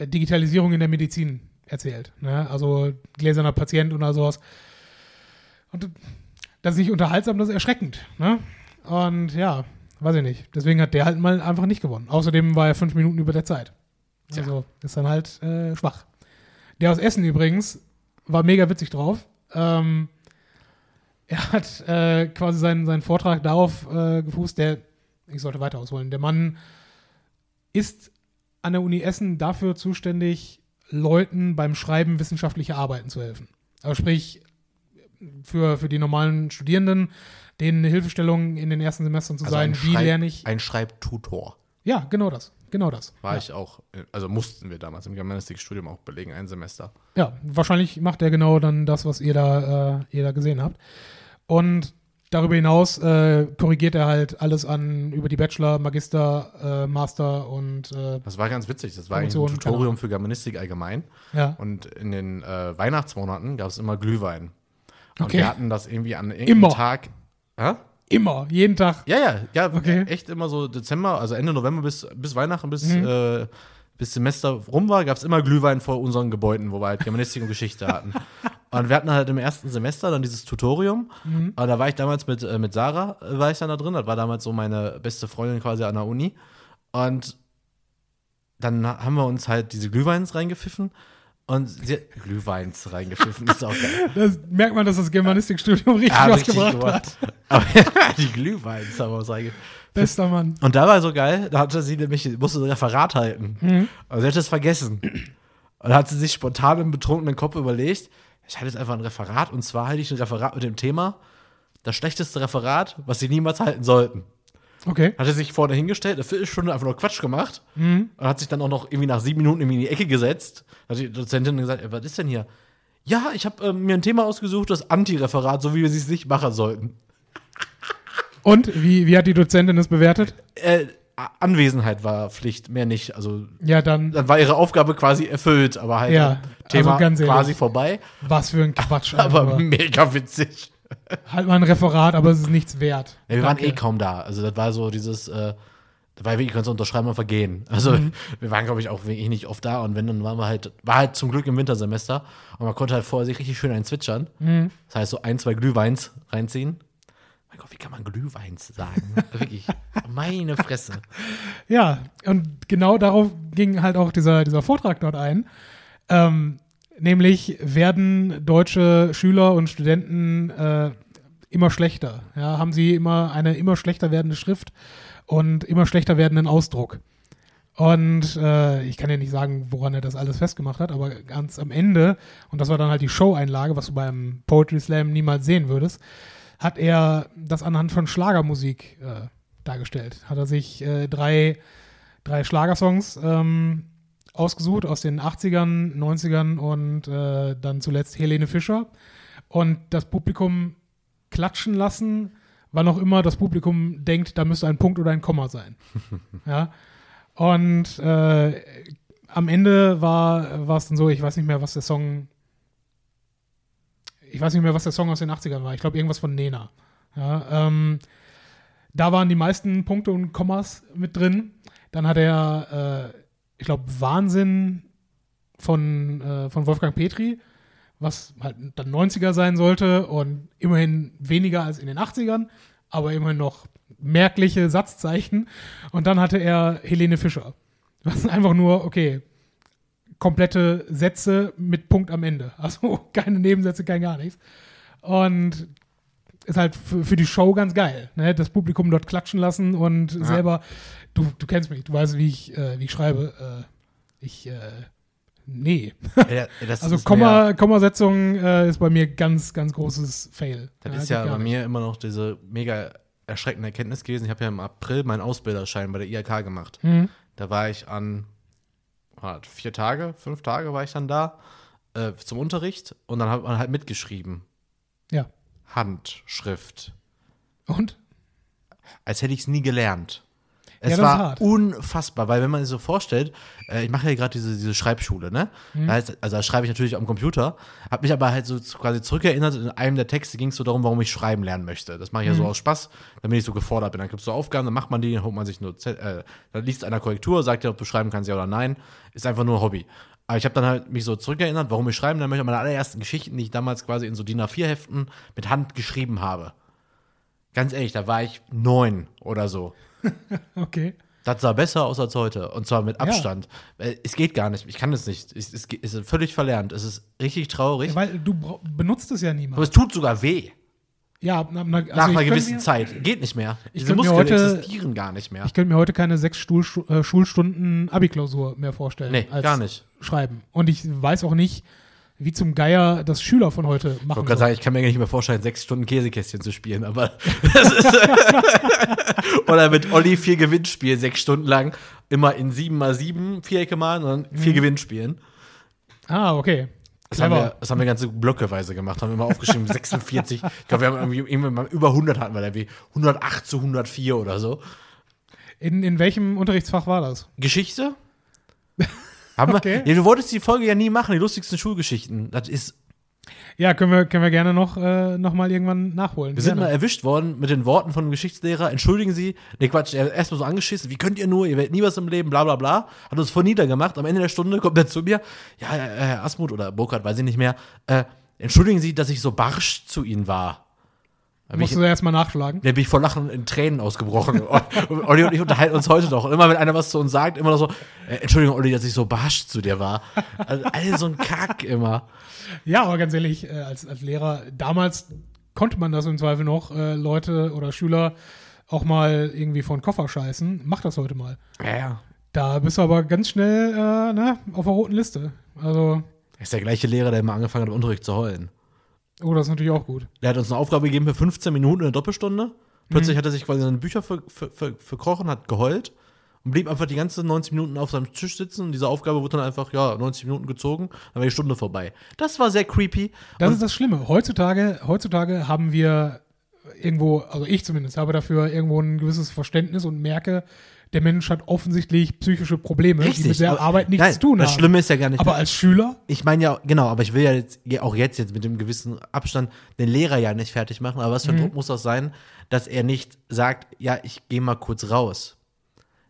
Digitalisierung in der Medizin erzählt. Ne? Also gläserner Patient oder sowas. Und das ist nicht unterhaltsam, das ist erschreckend. Ne? Und ja, weiß ich nicht. Deswegen hat der halt mal einfach nicht gewonnen. Außerdem war er fünf Minuten über der Zeit. Tja. Also ist dann halt äh, schwach. Der aus Essen übrigens war mega witzig drauf. Ähm, er hat äh, quasi seinen, seinen Vortrag darauf äh, gefußt, der, ich sollte weiter ausholen, der Mann ist an der Uni Essen dafür zuständig, Leuten beim Schreiben wissenschaftlicher Arbeiten zu helfen. Also sprich, für, für die normalen Studierenden, denen eine Hilfestellung in den ersten Semestern zu sein, ein wie Schreib- lerne ich. Ein Schreibtutor Ja, genau das. Genau das. war ja. ich auch. Also mussten wir damals im Germanistikstudium auch belegen, ein Semester. Ja, wahrscheinlich macht er genau dann das, was ihr da, äh, ihr da gesehen habt. Und darüber hinaus äh, korrigiert er halt alles an über die Bachelor, Magister, äh, Master und äh, Das war ganz witzig. Das war eigentlich ein keine Tutorium für Germanistik allgemein. ja. Und in den äh, Weihnachtsmonaten gab es immer Glühwein. Und Okay. wir hatten das irgendwie an irgendeinem Immer. Tag. Hä? Immer, jeden Tag. Ja, ja, ja, Okay. echt immer so Dezember, also Ende November bis, bis Weihnachten, bis, Mhm. äh, bis Semester rum war, gab es immer Glühwein vor unseren Gebäuden, wo wir halt Germanistik und Geschichte hatten. Und wir hatten halt im ersten Semester dann dieses Tutorium. Mhm. Und da war ich damals mit, äh, mit Sarah, äh, war ich dann da drin. Das war damals so meine beste Freundin quasi an der Uni. Und dann haben wir uns halt diese Glühweins reingepfiffen. Und sie, Glühweins reingepfiffen, ist auch geil. Das merkt man, dass das Germanistikstudium richtig Ja, was richtig gebracht gemacht. hat. Aber die Glühweins haben wir uns. Bester Mann. Und da war so geil, da hatte sie nämlich, musste ein Referat halten. Mhm. Aber sie hat es vergessen. Und da hat sie sich spontan im betrunkenen Kopf überlegt, ich halte jetzt einfach ein Referat und zwar halte ich ein Referat mit dem Thema das schlechteste Referat, was sie niemals halten sollten. Okay. Hat er sich vorne hingestellt, eine Viertelstunde einfach nur Quatsch gemacht Mhm. und hat sich dann auch noch irgendwie nach sieben Minuten irgendwie in die Ecke gesetzt. Hat die Dozentin gesagt, "Ey, was ist denn hier? Ja, ich habe ähm, mir ein Thema ausgesucht, das Anti-Referat, so wie wir es nicht machen sollten. Und wie, wie hat die Dozentin es bewertet? Äh, Anwesenheit war Pflicht, mehr nicht. Also Ja, dann dann war ihre Aufgabe quasi erfüllt, aber halt Ja, Thema also quasi vorbei. was für ein Quatsch. Aber einfach. mega witzig. Halt mal ein Referat, aber es ist nichts wert. Ja, wir waren Danke. eh kaum da. Also das war so dieses, äh, das war wirklich, du unterschreiben und vergehen. Also Mhm. wir waren, glaube ich, auch wirklich nicht oft da und wenn, dann waren wir halt, war halt zum Glück im Wintersemester und man konnte halt vorher sich richtig schön einzwitschern. Mhm. Das heißt, so ein, zwei Glühweins reinziehen. Mein Gott, wie kann man Glühweins sagen? wirklich, meine Fresse. Ja, und genau darauf ging halt auch dieser, dieser Vortrag dort ein. Ähm, nämlich werden deutsche Schüler und Studenten äh, immer schlechter. Ja, haben sie immer eine immer schlechter werdende Schrift und immer schlechter werdenden Ausdruck. Und äh, ich kann ja nicht sagen, woran er das alles festgemacht hat, aber ganz am Ende, und das war dann halt die Show-Einlage, was du beim Poetry Slam niemals sehen würdest, hat er das anhand von Schlagermusik äh, dargestellt. Hat er sich äh, drei, drei Schlagersongs ähm, ausgesucht aus den 80ern, 90ern und äh, dann zuletzt Helene Fischer und das Publikum klatschen lassen, wann auch immer das Publikum denkt, da müsste ein Punkt oder ein Komma sein. ja. Und äh, am Ende war war es dann so, ich weiß nicht mehr, was der Song ich weiß nicht mehr, was der Song aus den 80ern war. Ich glaube, irgendwas von Nena. Ja, ähm, da waren die meisten Punkte und Kommas mit drin. Dann hat er, äh, ich glaube, Wahnsinn von, äh, von Wolfgang Petri, was halt dann 90er sein sollte und immerhin weniger als in den 80ern, aber immerhin noch merkliche Satzzeichen. Und dann hatte er Helene Fischer. Was einfach nur, okay, komplette Sätze mit Punkt am Ende. Also keine Nebensätze, kein gar nichts. Und ist halt für, für die Show ganz geil. Ne? Das Publikum dort klatschen lassen und selber, du, du kennst mich, du weißt, wie ich, äh, wie ich schreibe. Äh, ich, äh, nee. Ja, Also Komma, Mehr, Kommasetzung äh, ist bei mir ganz, ganz großes Fail. das Ja, ist ja bei nicht. mir immer noch diese mega erschreckende Erkenntnis gewesen. Ich habe ja im April meinen Ausbilderschein bei der IHK gemacht. Mhm. Da war ich an ah, vier Tage, fünf Tage war ich dann da äh, zum Unterricht und dann hat man halt mitgeschrieben. Ja. Handschrift. Und? Als hätte ich es nie gelernt. Es Ja, war hart. unfassbar, weil wenn man sich so vorstellt, äh, ich mache ja gerade diese, diese Schreibschule, ne? Mhm. Da heißt, also da schreibe ich natürlich am Computer, habe mich aber halt so quasi zurückerinnert, in einem der Texte ging es so darum, warum ich schreiben lernen möchte. Das mache ich ja Mhm. so aus Spaß, damit ich so gefordert bin. Dann gibt es so Aufgaben, dann macht man die, dann holt man sich nur, Ze- äh, dann liest einer Korrektur, sagt dir, ob du schreiben kannst, ja oder nein. Ist einfach nur ein Hobby. Aber ich habe dann halt mich so zurückerinnert, warum ich schreiben lernen möchte. Meine allerersten Geschichten, die ich damals quasi in so DIN A4-Heften mit Hand geschrieben habe. Ganz ehrlich, da war ich neun oder so. Okay. Das sah besser aus als heute. Und zwar mit Abstand. Weil Es geht gar nicht. Ich kann es nicht. Es, es, es ist völlig verlernt. Es ist richtig traurig. Weil du benutzt es ja Aber niemals. es tut sogar weh. Ja, na, na, also nach ich einer gewissen mir, Zeit. Geht nicht mehr. Diese könnte mir Muskeln heute- existieren gar nicht mehr. Ich könnte mir heute keine sechs Stuhl, äh, Schulstunden Abi-Klausur mehr vorstellen. Nee, gar nicht. Schreiben. Und ich weiß auch nicht, wie zum Geier das Schüler von heute Ich machen wollte gerade sagen, ich kann mir gar nicht mehr vorstellen, sechs Stunden Käsekästchen zu spielen, aber das ist Oder mit Olli vier Gewinnspielen, sechs Stunden lang, immer in sieben mal sieben Vierecke malen und dann vier Gewinnspielen. Ah, okay. Das haben, wir, das haben wir ganze blöckeweise gemacht, haben immer aufgeschrieben, 46. Ich glaube, wir haben irgendwie, irgendwie mal über 100 hatten wir da, wie 108 zu 104 oder so. In, in welchem Unterrichtsfach war das? Geschichte? Haben Okay. wir, ja, du wolltest die Folge ja nie machen, die lustigsten Schulgeschichten. Das ist, Ja, können wir, können wir gerne noch, äh, noch mal irgendwann nachholen. wir sind mal Gerne. erwischt worden mit den Worten von einem Geschichtslehrer, entschuldigen Sie, nee Quatsch, er hat erstmal so angeschissen, wie könnt ihr nur, ihr werdet nie was im Leben, bla bla bla, hat uns voll niedergemacht, am Ende der Stunde kommt er zu mir, ja, äh, Herr Asmuth oder Burkhardt, weiß ich nicht mehr, äh, entschuldigen Sie, dass ich so barsch zu Ihnen war. Da bin ich- Musst du erst mal nachschlagen. Da bin ich vor Lachen in Tränen ausgebrochen. Und Olli und ich unterhalten uns heute noch. Und immer wenn einer was zu uns sagt, immer noch so, äh, Entschuldigung, Olli, dass ich so barsch zu dir war. Also, all so ein Kack immer. Ja, aber ganz ehrlich, äh, als, als Lehrer, damals konnte man das im Zweifel noch, äh, Leute oder Schüler auch mal irgendwie vor den Koffer scheißen. Mach das heute mal. Ja, ja. Da bist du aber ganz schnell äh, ne, auf der roten Liste. Also, Er ist der gleiche Lehrer, der immer angefangen hat, im Unterricht zu heulen. Oh, das ist natürlich auch gut. Der hat uns eine Aufgabe gegeben für 15 Minuten eine Doppelstunde. Plötzlich hat er sich quasi in seine Bücher ver ver ver verkrochen, hat geheult und blieb einfach die ganzen 90 Minuten auf seinem Tisch sitzen. Und diese Aufgabe wurde dann einfach, ja, 90 Minuten gezogen, dann war die Stunde vorbei. Das war sehr creepy. Das Und ist das Schlimme. Heutzutage, heutzutage haben wir irgendwo, also ich zumindest, habe dafür irgendwo ein gewisses Verständnis und merke, der Mensch hat offensichtlich psychische Probleme, die mit der aber- Arbeit nichts nein, zu tun Das haben. Schlimme ist ja gar nicht. aber als Schüler, Ich meine ja, genau, aber ich will ja jetzt auch jetzt, jetzt mit dem gewissen Abstand den Lehrer ja nicht fertig machen. Aber was für ein Druck muss das sein, dass er nicht sagt, ja, ich gehe mal kurz raus.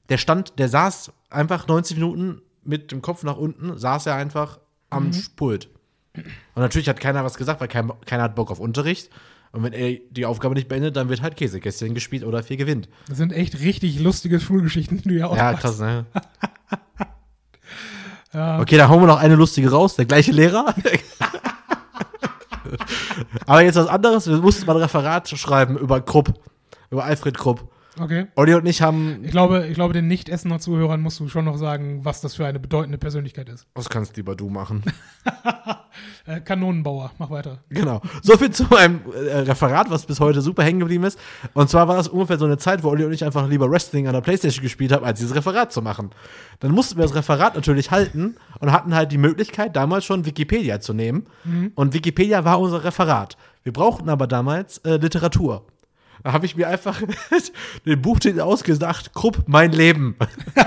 Der stand, der saß einfach 90 Minuten mit dem Kopf nach unten, saß er einfach am Pult. Und natürlich hat keiner was gesagt, weil kein, keiner hat Bock auf Unterricht. Und wenn er die Aufgabe nicht beendet, dann wird halt Käsekästchen gespielt oder viel gewinnt. das sind echt richtig lustige Schulgeschichten, die du ja auch Ja, machst. krass, ne? Ja. Okay, da hauen wir noch eine lustige raus, der gleiche Lehrer. Aber jetzt was anderes, wir mussten mal ein Referat schreiben über Krupp, über Alfred Krupp. Okay. Olli und ich haben, Ich glaube, ich glaube, den Nicht-Essener Zuhörern musst du schon noch sagen, was das für eine bedeutende Persönlichkeit ist. was kannst lieber du machen? Äh, Kanonenbauer, mach weiter. Genau. So viel zu meinem äh, Referat, was bis heute super hängen geblieben ist. Und zwar war das ungefähr so eine Zeit, wo Olli und ich einfach lieber Wrestling an der Playstation gespielt haben, als dieses Referat zu machen. Dann mussten wir das Referat natürlich halten und hatten halt die Möglichkeit, damals schon Wikipedia zu nehmen. Und Wikipedia war unser Referat. Wir brauchten aber damals äh, Literatur. Da habe ich mir einfach den Buchtitel ausgedacht, Krupp, mein Leben.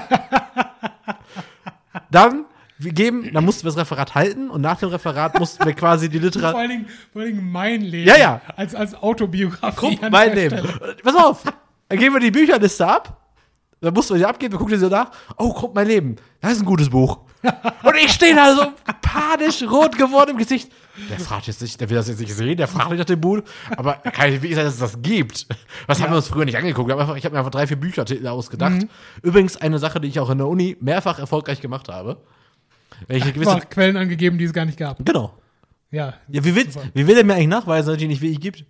dann, wir geben, dann mussten wir das Referat halten und nach dem Referat mussten wir quasi die Vor Literatur. Dingen, vor allen Dingen mein Leben. Ja, ja. Als, als Autobiografie. Krupp, mein Leben. Stelle. Pass auf, dann geben wir die Bücherliste ab. Dann mussten wir die abgeben, wir gucken die so nach. Oh, Krupp, mein Leben. Das ist ein gutes Buch. Und ich stehe da so panisch rot geworden im Gesicht. Der fragt jetzt nicht, der will das jetzt nicht sehen, der fragt nicht nach dem Buch. Aber er kann nicht wirklich sein, dass es das gibt. Was haben wir uns früher nicht angeguckt? Ich habe mir einfach drei, vier Büchertitel ausgedacht. Übrigens eine Sache, die ich auch in der Uni mehrfach erfolgreich gemacht habe. Welche gewisse. Einfach Quellen angegeben, die es gar nicht gab. Genau. Ja. Ja, wie will, wie will er mir eigentlich nachweisen, dass es die nicht wirklich gibt?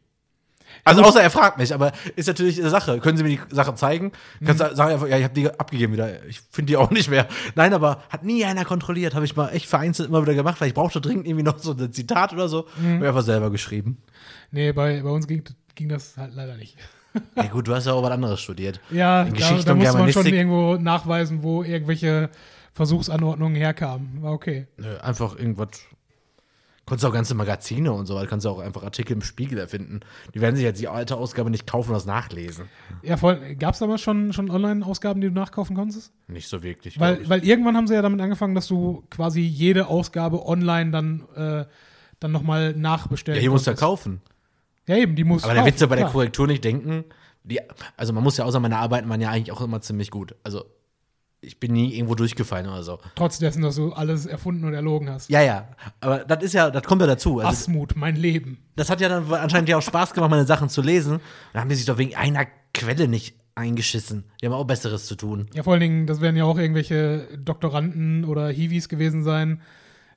Also außer er fragt mich, aber ist natürlich eine Sache. Können Sie mir die Sache zeigen? Kannst du sagen einfach, ja, ich habe die abgegeben wieder. Ich finde die auch nicht mehr. Nein, aber hat nie einer kontrolliert. Habe ich mal echt vereinzelt immer wieder gemacht, weil ich brauchte dringend irgendwie noch so ein Zitat oder so. Mhm. Habe einfach selber geschrieben. Nee, bei, bei uns ging, ging das halt leider nicht. Ja gut, du hast ja auch was anderes studiert. Ja, In da, Geschichte da und muss man schon irgendwo nachweisen, wo irgendwelche Versuchsanordnungen herkamen. War okay. Nö, einfach irgendwas. Konntest auch ganze Magazine und so weiter, kannst du auch einfach Artikel im Spiegel erfinden. Die werden sich jetzt die alte Ausgabe nicht kaufen und das nachlesen. Ja, voll. Gab es damals schon, schon Online-Ausgaben, die du nachkaufen konntest? Nicht so wirklich. Weil, weil irgendwann haben sie ja damit angefangen, dass du quasi jede Ausgabe online dann, äh, dann nochmal nachbestellen ja, hier musst du ja kaufen. Ja, eben, die musst Aber du der kaufen, Witz ja bei der. Korrektur nicht denken, die, also man muss ja außer meiner Arbeiten waren ja eigentlich auch immer ziemlich gut. Also ich bin nie irgendwo durchgefallen oder so. Trotz dessen, dass du alles erfunden und erlogen hast. Ja, ja. Aber das ist ja, das kommt ja dazu. Also, Asmut, mein Leben. das hat ja dann anscheinend ja auch Spaß gemacht, meine Sachen zu lesen. Da haben die sich doch wegen einer Quelle nicht eingeschissen. Die haben auch Besseres zu tun. Ja, vor allen Dingen, das werden ja auch irgendwelche Doktoranden oder Hiwis gewesen sein,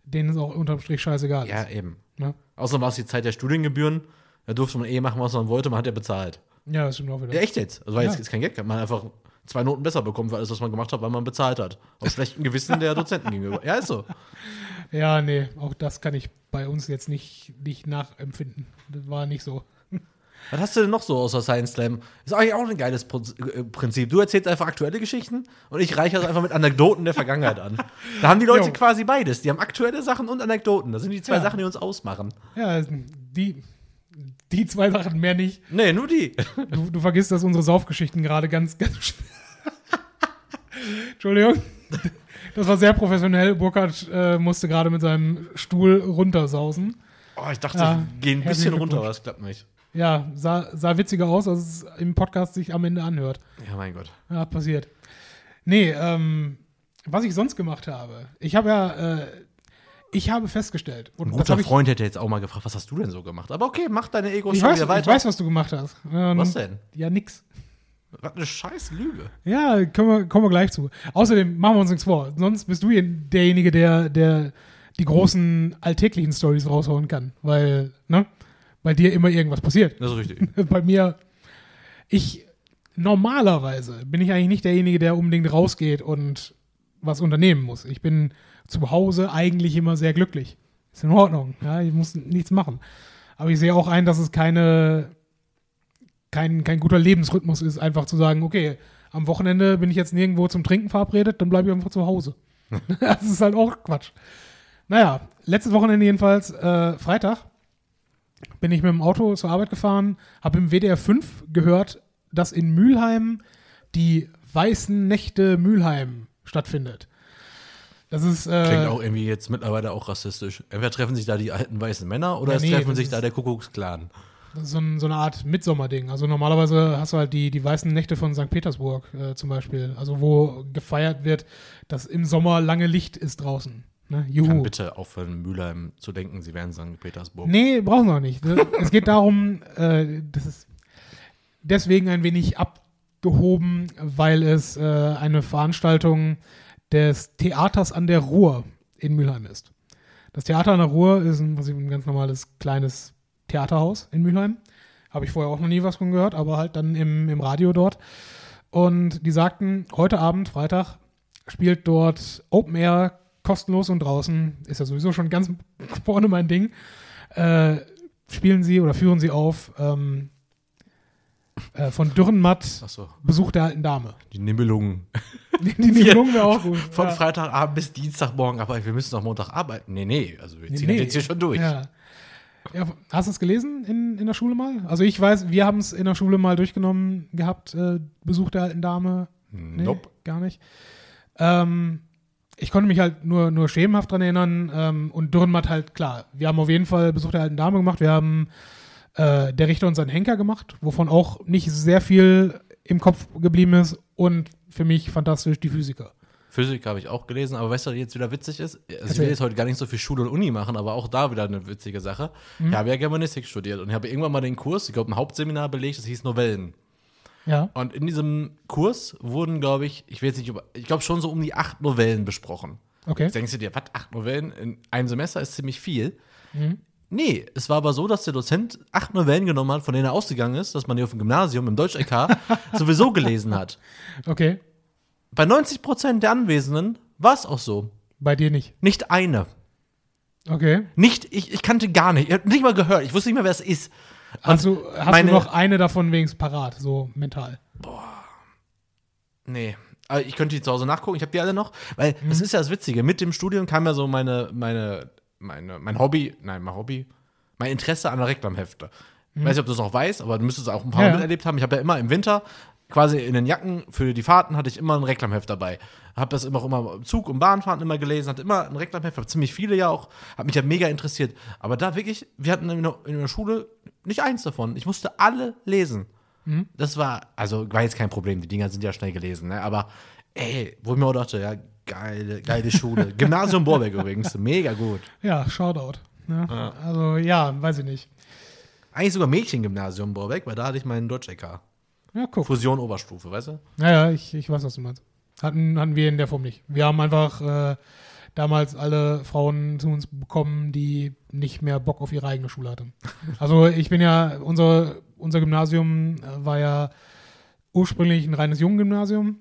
denen es auch unterm Strich scheißegal Ja, ist. eben. Ne? Außerdem war es die Zeit der Studiengebühren. Da durfte man eh machen, was man wollte. Man hat ja bezahlt. Ja, das stimmt auch wieder. Ja, echt jetzt. Also war jetzt, Ja. jetzt kein Geld. Man hat einfach zwei Noten besser bekommen für alles, was man gemacht hat, weil man bezahlt hat. Aus schlechtem Gewissen der Dozenten gegenüber. Ja, ist so. Ja, nee, auch das kann ich bei uns jetzt nicht, nicht nachempfinden. Das war nicht so. Was hast du denn noch so außer Science Slam? Ist eigentlich auch ein geiles äh, Prinzip. Du erzählst einfach aktuelle Geschichten und ich reiche das einfach mit Anekdoten der Vergangenheit an. Da haben die Leute Jo. quasi beides. Die haben aktuelle Sachen und Anekdoten. Das sind die zwei Ja. Sachen, die uns ausmachen. Ja, die, die zwei Sachen mehr nicht. Nee, nur die. Du, du vergisst, dass unsere Saufgeschichten gerade ganz, ganz schwer. Entschuldigung. Das war sehr professionell. Burkhard äh, musste gerade mit seinem Stuhl runtersausen. Oh, ich dachte, Ja, wir gehen ein bisschen runter, aber das klappt nicht. Ja, sah, sah witziger aus, als es im Podcast sich am Ende anhört. Ja, mein Gott. Ja, passiert. Nee, ähm, was ich sonst gemacht habe. Ich habe ja, äh, ich habe festgestellt. Und Ein guter ich, Freund hätte jetzt auch mal gefragt, was hast du denn so gemacht? Aber okay, mach deine ego ich weiß, wieder ich weiter. weiß, was du gemacht hast. Ähm, Was denn? Ja, nix. Was eine scheiß Lüge. Ja, kommen wir, kommen wir gleich zu. Außerdem machen wir uns nichts vor. Sonst bist du derjenige, der, der die großen alltäglichen Stories raushauen kann. Weil, ne? Bei dir immer irgendwas passiert. Das ist richtig. Bei mir, ich, normalerweise bin ich eigentlich nicht derjenige, der unbedingt rausgeht und was unternehmen muss. Ich bin zu Hause eigentlich immer sehr glücklich. Ist in Ordnung. Ja, ich muss nichts machen. Aber ich sehe auch ein, dass es keine, kein, kein guter Lebensrhythmus ist, einfach zu sagen, okay, am Wochenende bin ich jetzt nirgendwo zum Trinken verabredet, dann bleibe ich einfach zu Hause. das ist halt auch Quatsch. Naja, letztes Wochenende jedenfalls, äh, Freitag, bin ich mit dem Auto zur Arbeit gefahren, habe im WDR 5 gehört, dass in Mülheim die Weißen Nächte Mülheim stattfindet. Das ist äh, Klingt auch irgendwie jetzt mittlerweile auch rassistisch. Entweder treffen sich da die alten weißen Männer oder Ja, es nee, treffen sich da der Kuckucksklan. so, ein, so eine Art Mitsommerding. Also normalerweise hast du halt die, die Weißen Nächte von St. Petersburg äh, zum Beispiel. Also wo gefeiert wird, dass im Sommer lange Licht ist draußen. Ne? Kann Juhu. bitte aufhören, Mülheim zu denken, sie wären St. Petersburg. Nee, brauchen wir auch nicht. es geht darum, äh, das ist deswegen ein wenig abgehoben, weil es äh, eine Veranstaltung des Theaters an der Ruhr in Mülheim ist. Das Theater an der Ruhr ist ein, was ich, ein ganz normales kleines Theaterhaus in Mülheim. Habe ich vorher auch noch nie was von gehört, aber halt dann im, im Radio dort. Und die sagten, heute Abend, Freitag, spielt dort Open Air kostenlos und draußen. Ist ja sowieso schon ganz vorne mein Ding. Äh, spielen sie oder führen sie auf ähm, äh, von Dürrenmatt Achso, Besuch der alten Dame. die Nibelungen. Die Nibelungen wäre auch gut. Von ja. Freitagabend bis Dienstagmorgen, aber wir müssen doch Montag arbeiten. Nee, nee, also wir ziehen nee. jetzt hier schon durch. Ja. Ja, hast du es gelesen in, in der Schule mal? Also ich weiß, wir haben es in der Schule mal durchgenommen gehabt, äh, Besuch der alten Dame. Nee, Nope. gar nicht. Ähm, ich konnte mich halt nur, nur schemenhaft dran erinnern. Ähm, und Dürrenmatt halt, klar, wir haben auf jeden Fall Besuch der alten Dame gemacht. Wir haben äh, Der Richter und sein Henker gemacht, wovon auch nicht sehr viel im Kopf geblieben ist. Und für mich fantastisch die Physiker. Physik habe ich auch gelesen, aber weißt du, was jetzt wieder witzig ist? Also ich will jetzt heute gar nicht so viel Schule und Uni machen, aber auch da wieder eine witzige Sache. Mhm. Ich habe ja Germanistik studiert und ich habe irgendwann mal den Kurs, ich glaube ein Hauptseminar belegt, das hieß Novellen. Ja. Und in diesem Kurs wurden, glaube ich, ich weiß nicht, über, ich glaube schon so um die acht Novellen besprochen. Okay. Jetzt denkst du dir, was, acht Novellen in einem Semester ist ziemlich viel. Mhm. Nee, es war aber so, dass der Dozent acht Novellen genommen hat, von denen er ausgegangen ist, dass man die auf dem Gymnasium im Deutsch-LK sowieso gelesen hat. Okay. Bei 90 Prozent der Anwesenden war es auch so. Bei dir nicht. Nicht eine. Okay. Nicht, ich, ich kannte gar nicht. Ich habe nicht mal gehört. Ich wusste nicht mehr, wer es ist. Hast, du, hast meine- du noch eine davon wenigstens parat, so mental? Nee. Aber ich könnte die zu Hause nachgucken. Ich habe die alle noch. Weil das ist ja das Witzige. Mit dem Studium kam ja so meine, meine meine, mein Hobby, nein, mein Hobby, mein Interesse an der Reklamhefte. Ich weiß nicht, ob du es noch weißt, aber du müsstest es auch ein paar Ja, Mal miterlebt haben. Ich habe ja immer im Winter quasi in den Jacken für die Fahrten hatte ich immer ein Reklamheft dabei. Habe das immer auch immer im Zug und Bahnfahrten immer gelesen, hatte immer ein Reklamheft, habe ziemlich viele ja auch, hat mich ja mega interessiert. Aber da wirklich, wir hatten in der, in der Schule nicht eins davon. Ich musste alle lesen. Mhm. Das war, also war jetzt kein Problem, die Dinger sind ja schnell gelesen, ne? aber ey, wo ich mir auch dachte, ja, geile, geile Schule. Gymnasium Borbeck übrigens, mega gut. Ja, Shoutout. Ne? Also ja, weiß ich nicht. Eigentlich sogar Mädchengymnasium Borbeck, weil da hatte ich meinen Deutsch-EK. Ja, guck. Fusion Oberstufe, weißt du? Naja, ich, ich weiß, was du meinst. Hatten, hatten wir in der Form nicht. Wir haben einfach äh, damals alle Frauen zu uns bekommen, die nicht mehr Bock auf ihre eigene Schule hatten. Also ich bin ja, unser, unser Gymnasium äh, war ja ursprünglich ein reines Jungengymnasium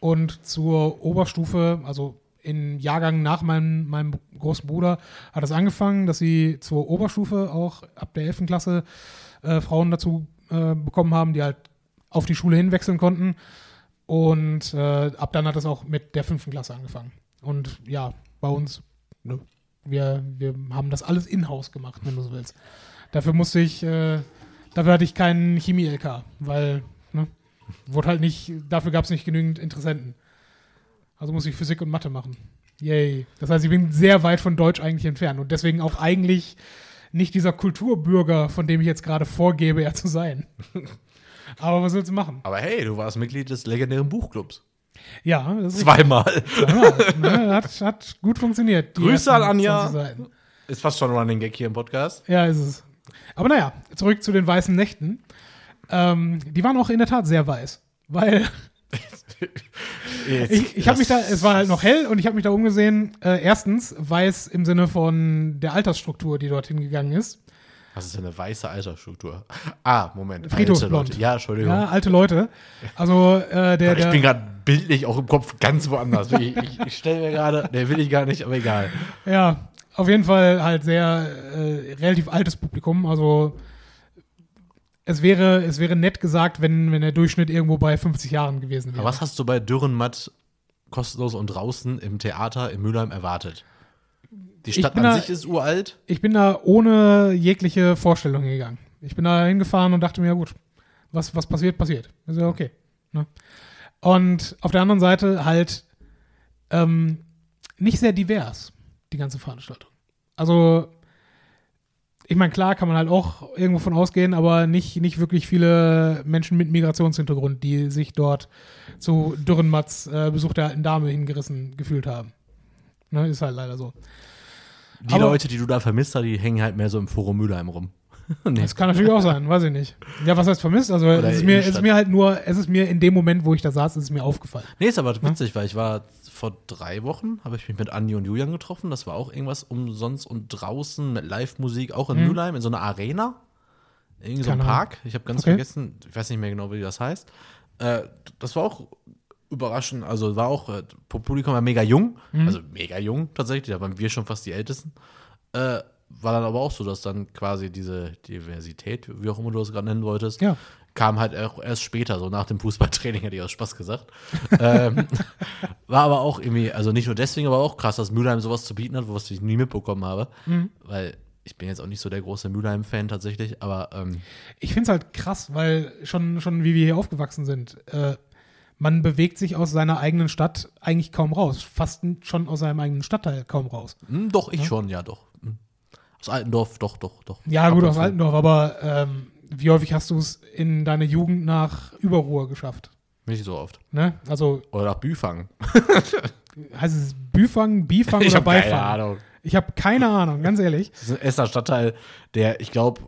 und zur Oberstufe, also im Jahrgang nach meinem, meinem großen Bruder, hat es angefangen, dass sie zur Oberstufe auch ab der 11. Klasse äh, Frauen dazu äh, bekommen haben, die halt auf die Schule hinwechseln konnten. Und äh, ab dann hat es auch mit der fünften Klasse angefangen. Und ja, bei uns, ne, wir, wir haben das alles in-house gemacht, wenn du so willst. Dafür musste ich, äh, dafür hatte ich keinen Chemie-LK, weil, wurde halt nicht, dafür gab es nicht genügend Interessenten. Also musste ich Physik und Mathe machen. Yay. Das heißt, ich bin sehr weit von Deutsch eigentlich entfernt und deswegen auch eigentlich nicht dieser Kulturbürger, von dem ich jetzt gerade vorgebe, er zu sein. Aber was willst du machen? Aber hey, du warst Mitglied des legendären Buchclubs. Ja, das ist Zweimal. Ja, ne, hat, hat gut funktioniert. Grüße an Anja. 20 Seiten. Ist fast schon ein Running Gag hier im Podcast. Ja, ist es. Aber naja, zurück zu den weißen Nächten. Ähm, die waren auch in der Tat sehr weiß. Weil ich, ich habe mich da, es war halt noch hell und ich habe mich da umgesehen. Äh, erstens weiß im Sinne von der Altersstruktur, die dorthin gegangen ist. Was ist denn eine weiße Altersstruktur? Ah, Moment. Friedhofsblond. Leute. Ja, Entschuldigung. Ja, alte Leute. Also äh, der, ich bin gerade bildlich auch im Kopf ganz woanders. Ich, ich, ich stelle mir gerade, der will ich gar nicht, aber egal. Ja, auf jeden Fall halt sehr äh, relativ altes Publikum. Also es wäre, es wäre nett gesagt, wenn, wenn der Durchschnitt irgendwo bei 50 Jahren gewesen wäre. Aber was hast du bei Dürrenmatt kostenlos und draußen im Theater in Mülheim erwartet? Die Stadt an da- sich ist uralt. Ich bin da ohne jegliche Vorstellung gegangen. Ich bin da hingefahren und dachte mir, ja gut, was, was passiert, passiert. Also okay. Ne? Und auf der anderen Seite halt ähm, nicht sehr divers, die ganze Veranstaltung. Also, ich meine, klar kann man halt auch irgendwo von ausgehen, aber nicht, nicht wirklich viele Menschen mit Migrationshintergrund, die sich dort zu Dürrenmatz äh, Besuch der alten Dame hingerissen gefühlt haben. Ne, ist halt leider so. Die Aber- Leute, die du da vermisst hast, die hängen halt mehr so im Forum Mülheim rum. nee. Das kann natürlich auch sein, weiß ich nicht. Ja, was heißt vermisst? Also Oder es ist, mir, es ist mir halt nur, es ist mir in dem Moment, wo ich da saß, ist es mir aufgefallen. Nee, ist aber witzig, weil ich war vor drei Wochen, habe ich mich mit Andi und Julian getroffen. Das war auch irgendwas umsonst und draußen mit Live-Musik, auch in Mhm. Mülheim, in so einer Arena. Irgendwie so ein. Park. Ich habe ganz Okay. vergessen, ich weiß nicht mehr genau, wie das heißt. Äh, das war auch überraschend. Also war auch, äh, Publikum war mega jung. Mhm. Also mega jung tatsächlich. Da waren wir schon fast die Ältesten. Äh, war dann aber auch so, dass dann quasi diese Diversität, wie auch immer du das gerade nennen wolltest, Ja. Kam halt auch erst später, so nach dem Fußballtraining, hätte ich aus Spaß gesagt. ähm, war aber auch irgendwie, also nicht nur deswegen, aber auch krass, dass Mülheim sowas zu bieten hat, was ich nie mitbekommen habe. Mhm. Weil ich bin jetzt auch nicht so der große Mülheim-Fan tatsächlich, aber ähm, Ich finde es halt krass, weil schon, schon wie wir hier aufgewachsen sind, äh, man bewegt sich aus seiner eigenen Stadt eigentlich kaum raus. Fast schon aus seinem eigenen Stadtteil kaum raus. mh, doch, ich schon, ja, doch. Mh. Aus Altendorf, doch, doch, doch. Ja, Ab gut, aus. Altendorf, aber ähm, wie häufig hast du es in deiner Jugend nach Überruhr geschafft? Nicht so oft. Ne? Also Oder nach Büfang. heißt es Büfang, Bifang Ich oder habe keine Beifang? Ahnung. Ich habe keine Ahnung, ganz ehrlich. Das ist ein Essener Stadtteil, der, ich glaube,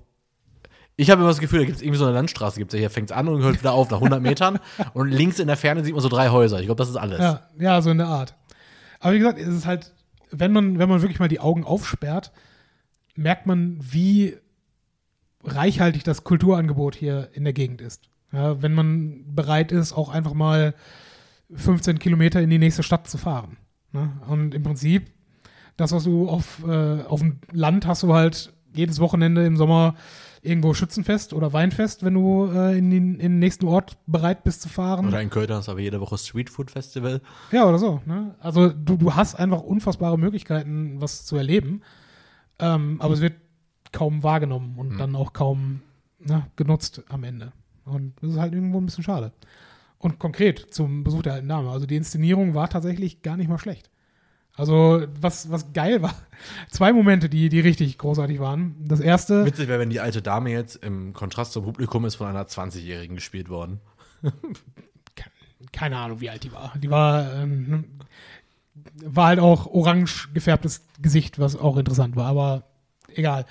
ich habe immer das Gefühl, da gibt es irgendwie so eine Landstraße, gibt's ja hier, fängt es an und hört wieder auf nach 100 Metern. und links in der Ferne sieht man so drei Häuser. Ich glaube, das ist alles. Ja, ja, so in der Art. Aber wie gesagt, es ist halt, wenn man, wenn man wirklich mal die Augen aufsperrt, merkt man, wie reichhaltig das Kulturangebot hier in der Gegend ist. Ja, wenn man bereit ist, auch einfach mal 15 Kilometer in die nächste Stadt zu fahren. Ne? Und im Prinzip, das, was du auf, äh, auf dem Land hast du halt jedes Wochenende im Sommer irgendwo Schützenfest oder Weinfest, wenn du äh, in, den, in den nächsten Ort bereit bist zu fahren. Oder in Köln ist aber jede Woche Streetfood Festival. Ja, oder so. Ne? Also du, du hast einfach unfassbare Möglichkeiten, was zu erleben. Ähm, aber es wird kaum wahrgenommen und Mhm. dann auch kaum ne, genutzt am Ende. Und das ist halt irgendwo ein bisschen schade. Und konkret zum Besuch der alten Dame. Also die Inszenierung war tatsächlich gar nicht mal schlecht. Also was, was geil war. Zwei Momente, die, die richtig großartig waren. Das erste. Witzig wäre, wenn die alte Dame jetzt im Kontrast zum Publikum ist von einer 20-Jährigen gespielt worden. keine Ahnung, wie alt die war. Die war, ähm, war halt auch orange gefärbtes Gesicht, was auch interessant war, aber egal.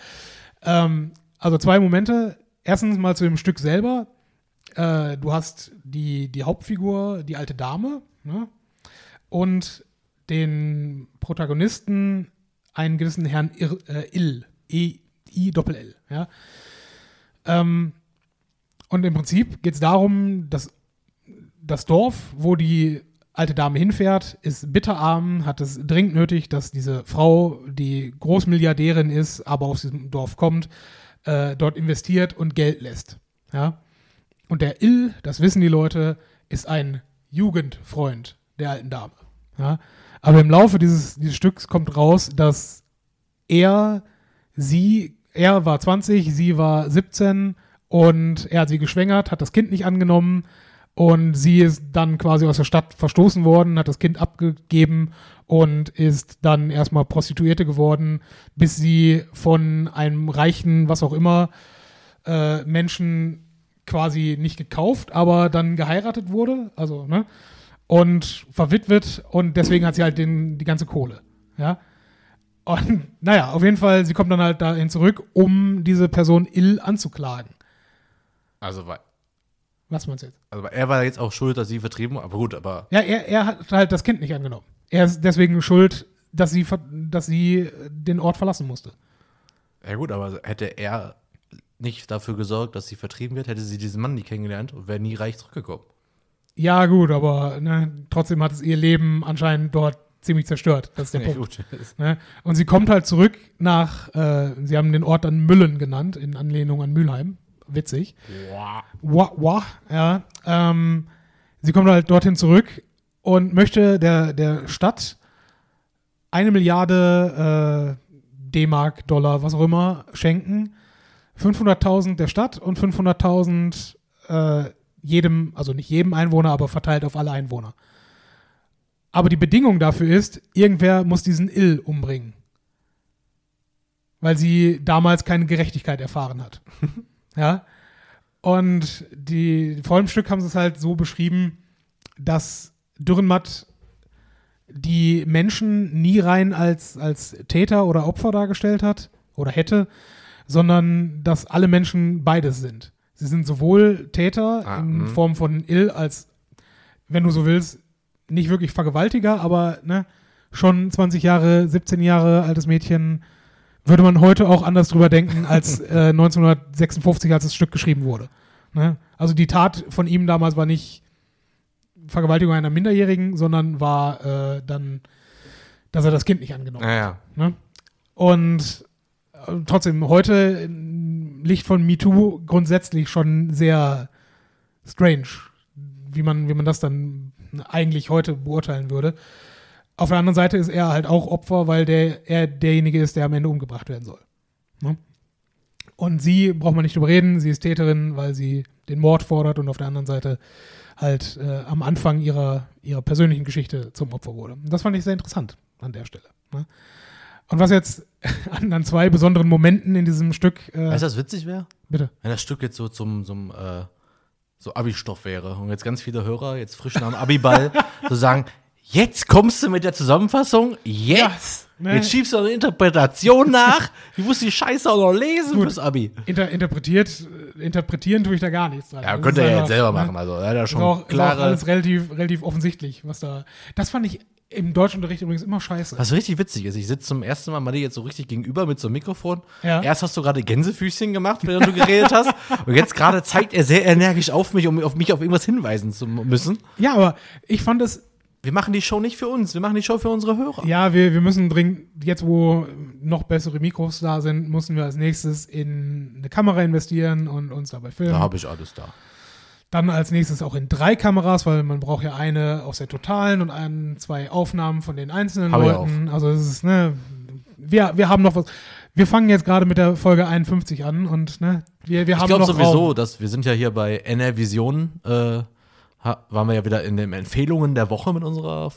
Ähm, also zwei Momente. Erstens mal zu dem Stück selber. Äh, du hast die, die Hauptfigur, die alte Dame, ne? und den Protagonisten, einen gewissen Herrn Ir, äh, Ill, E, I, Doppel L, ja. Ähm, und im Prinzip geht es darum, dass das Dorf, wo die alte Dame hinfährt, ist bitterarm, hat es dringend nötig, dass diese Frau, die Großmilliardärin ist, aber aus diesem Dorf kommt, äh, dort investiert und Geld lässt. Ja? Und der Ill, das wissen die Leute, ist ein Jugendfreund der alten Dame. Ja? Aber im Laufe dieses, dieses Stücks kommt raus, dass er, sie, er war 20, sie war 17 und er hat sie geschwängert, hat das Kind nicht angenommen und sie ist dann quasi aus der Stadt verstoßen worden, hat das Kind abgegeben und ist dann erstmal Prostituierte geworden, bis sie von einem reichen, was auch immer, äh, Menschen quasi nicht gekauft, aber dann geheiratet wurde, also, ne? Und verwitwet und deswegen hat sie halt den, die ganze Kohle, ja? Und naja, auf jeden Fall, sie kommt dann halt dahin zurück, um diese Person ill anzuklagen. Also, war, Was meinst du jetzt? also er war jetzt auch schuld, dass sie vertrieben wurde, aber gut, aber Ja, er, er hat halt das Kind nicht angenommen. Er ist deswegen schuld, dass sie, dass sie den Ort verlassen musste. ja gut, aber hätte er nicht dafür gesorgt, dass sie vertrieben wird, hätte sie diesen Mann nie kennengelernt und wäre nie reich zurückgekommen. Ja, gut, aber ne, trotzdem hat es ihr Leben anscheinend dort ziemlich zerstört. Das ist der Ja, Punkt. Ne? Und sie kommt halt zurück nach, äh, sie haben den Ort dann Müllen genannt, in Anlehnung an Mülheim. Witzig. Wah, wah, ja. Ähm, sie kommt halt dorthin zurück und möchte der, der Stadt eine Milliarde äh, D-Mark, Dollar, was auch immer, schenken. 500.000 der Stadt und 500.000 äh, jedem, also nicht jedem Einwohner, aber verteilt auf alle Einwohner. Aber die Bedingung dafür ist, irgendwer muss diesen Ill umbringen. Weil sie damals keine Gerechtigkeit erfahren hat. ja. Und die, vor dem Stück haben sie es halt so beschrieben, dass Dürrenmatt die Menschen nie rein als, als Täter oder Opfer dargestellt hat oder hätte, sondern dass alle Menschen beides sind. Sie sind sowohl Täter Ah, in mhm. Form von Ill als, wenn du so willst, nicht wirklich Vergewaltiger, aber ne, schon 20 Jahre, 17 Jahre altes Mädchen, würde man heute auch anders drüber denken als äh, 1956, als das Stück geschrieben wurde. Ne? Also die Tat von ihm damals war nicht Vergewaltigung einer Minderjährigen, sondern war äh, dann, dass er das Kind nicht angenommen hat. Naja. Ne? Und äh, trotzdem heute im Licht von MeToo grundsätzlich schon sehr strange, wie man, wie man das dann eigentlich heute beurteilen würde. Auf der anderen Seite ist er halt auch Opfer, weil der, er derjenige ist, der am Ende umgebracht werden soll. Ne? Und sie braucht man nicht drüber reden, sie ist Täterin, weil sie den Mord fordert und auf der anderen Seite halt äh, am Anfang ihrer, ihrer persönlichen Geschichte zum Opfer wurde. Das fand ich sehr interessant an der Stelle. Ne? Und was jetzt an, an zwei besonderen Momenten in diesem Stück, äh, Weißt du, was witzig wäre? bitte. Wenn das Stück jetzt so zum, zum äh, so Abi-Stoff wäre und jetzt ganz viele Hörer, jetzt frisch nach dem Abiball, so sagen, jetzt kommst du mit der Zusammenfassung, jetzt! ne? Jetzt schiebst du eine Interpretation nach, du musst die Scheiße auch noch lesen Gut. fürs Abi. Inter interpretiert, äh, interpretieren tue ich da gar nichts dran. Ja, Das könnte er einfach, jetzt selber ne? machen, also er hat ja Ist schon auch, ist auch klare. alles relativ, relativ offensichtlich, was da. Das fand ich im Deutschunterricht übrigens immer scheiße. Was richtig witzig ist, ich sitze zum ersten Mal Matti jetzt so richtig gegenüber mit so einem Mikrofon. Ja. Erst hast du gerade Gänsefüßchen gemacht, während du geredet hast. Und jetzt gerade zeigt er sehr energisch auf mich, um auf mich auf irgendwas hinweisen zu müssen. Ja, aber ich fand es, Wir machen die Show nicht für uns, wir machen die Show für unsere Hörer. ja, wir, wir müssen dringend, jetzt wo noch bessere Mikros da sind, müssen wir als nächstes in eine Kamera investieren und uns dabei filmen. Da habe ich alles da. Dann als nächstes auch in drei Kameras, weil man braucht ja eine aus der totalen und ein, zwei Aufnahmen von den einzelnen Hab ich Leuten. Also es ist, ne, wir, wir haben noch was. wir fangen jetzt gerade mit der Folge 51 an und ne, wir, wir Ich haben glaube noch sowieso, Raum. dass wir sind ja hier bei NR Vision, äh, waren wir ja wieder in den Empfehlungen der Woche mit unserer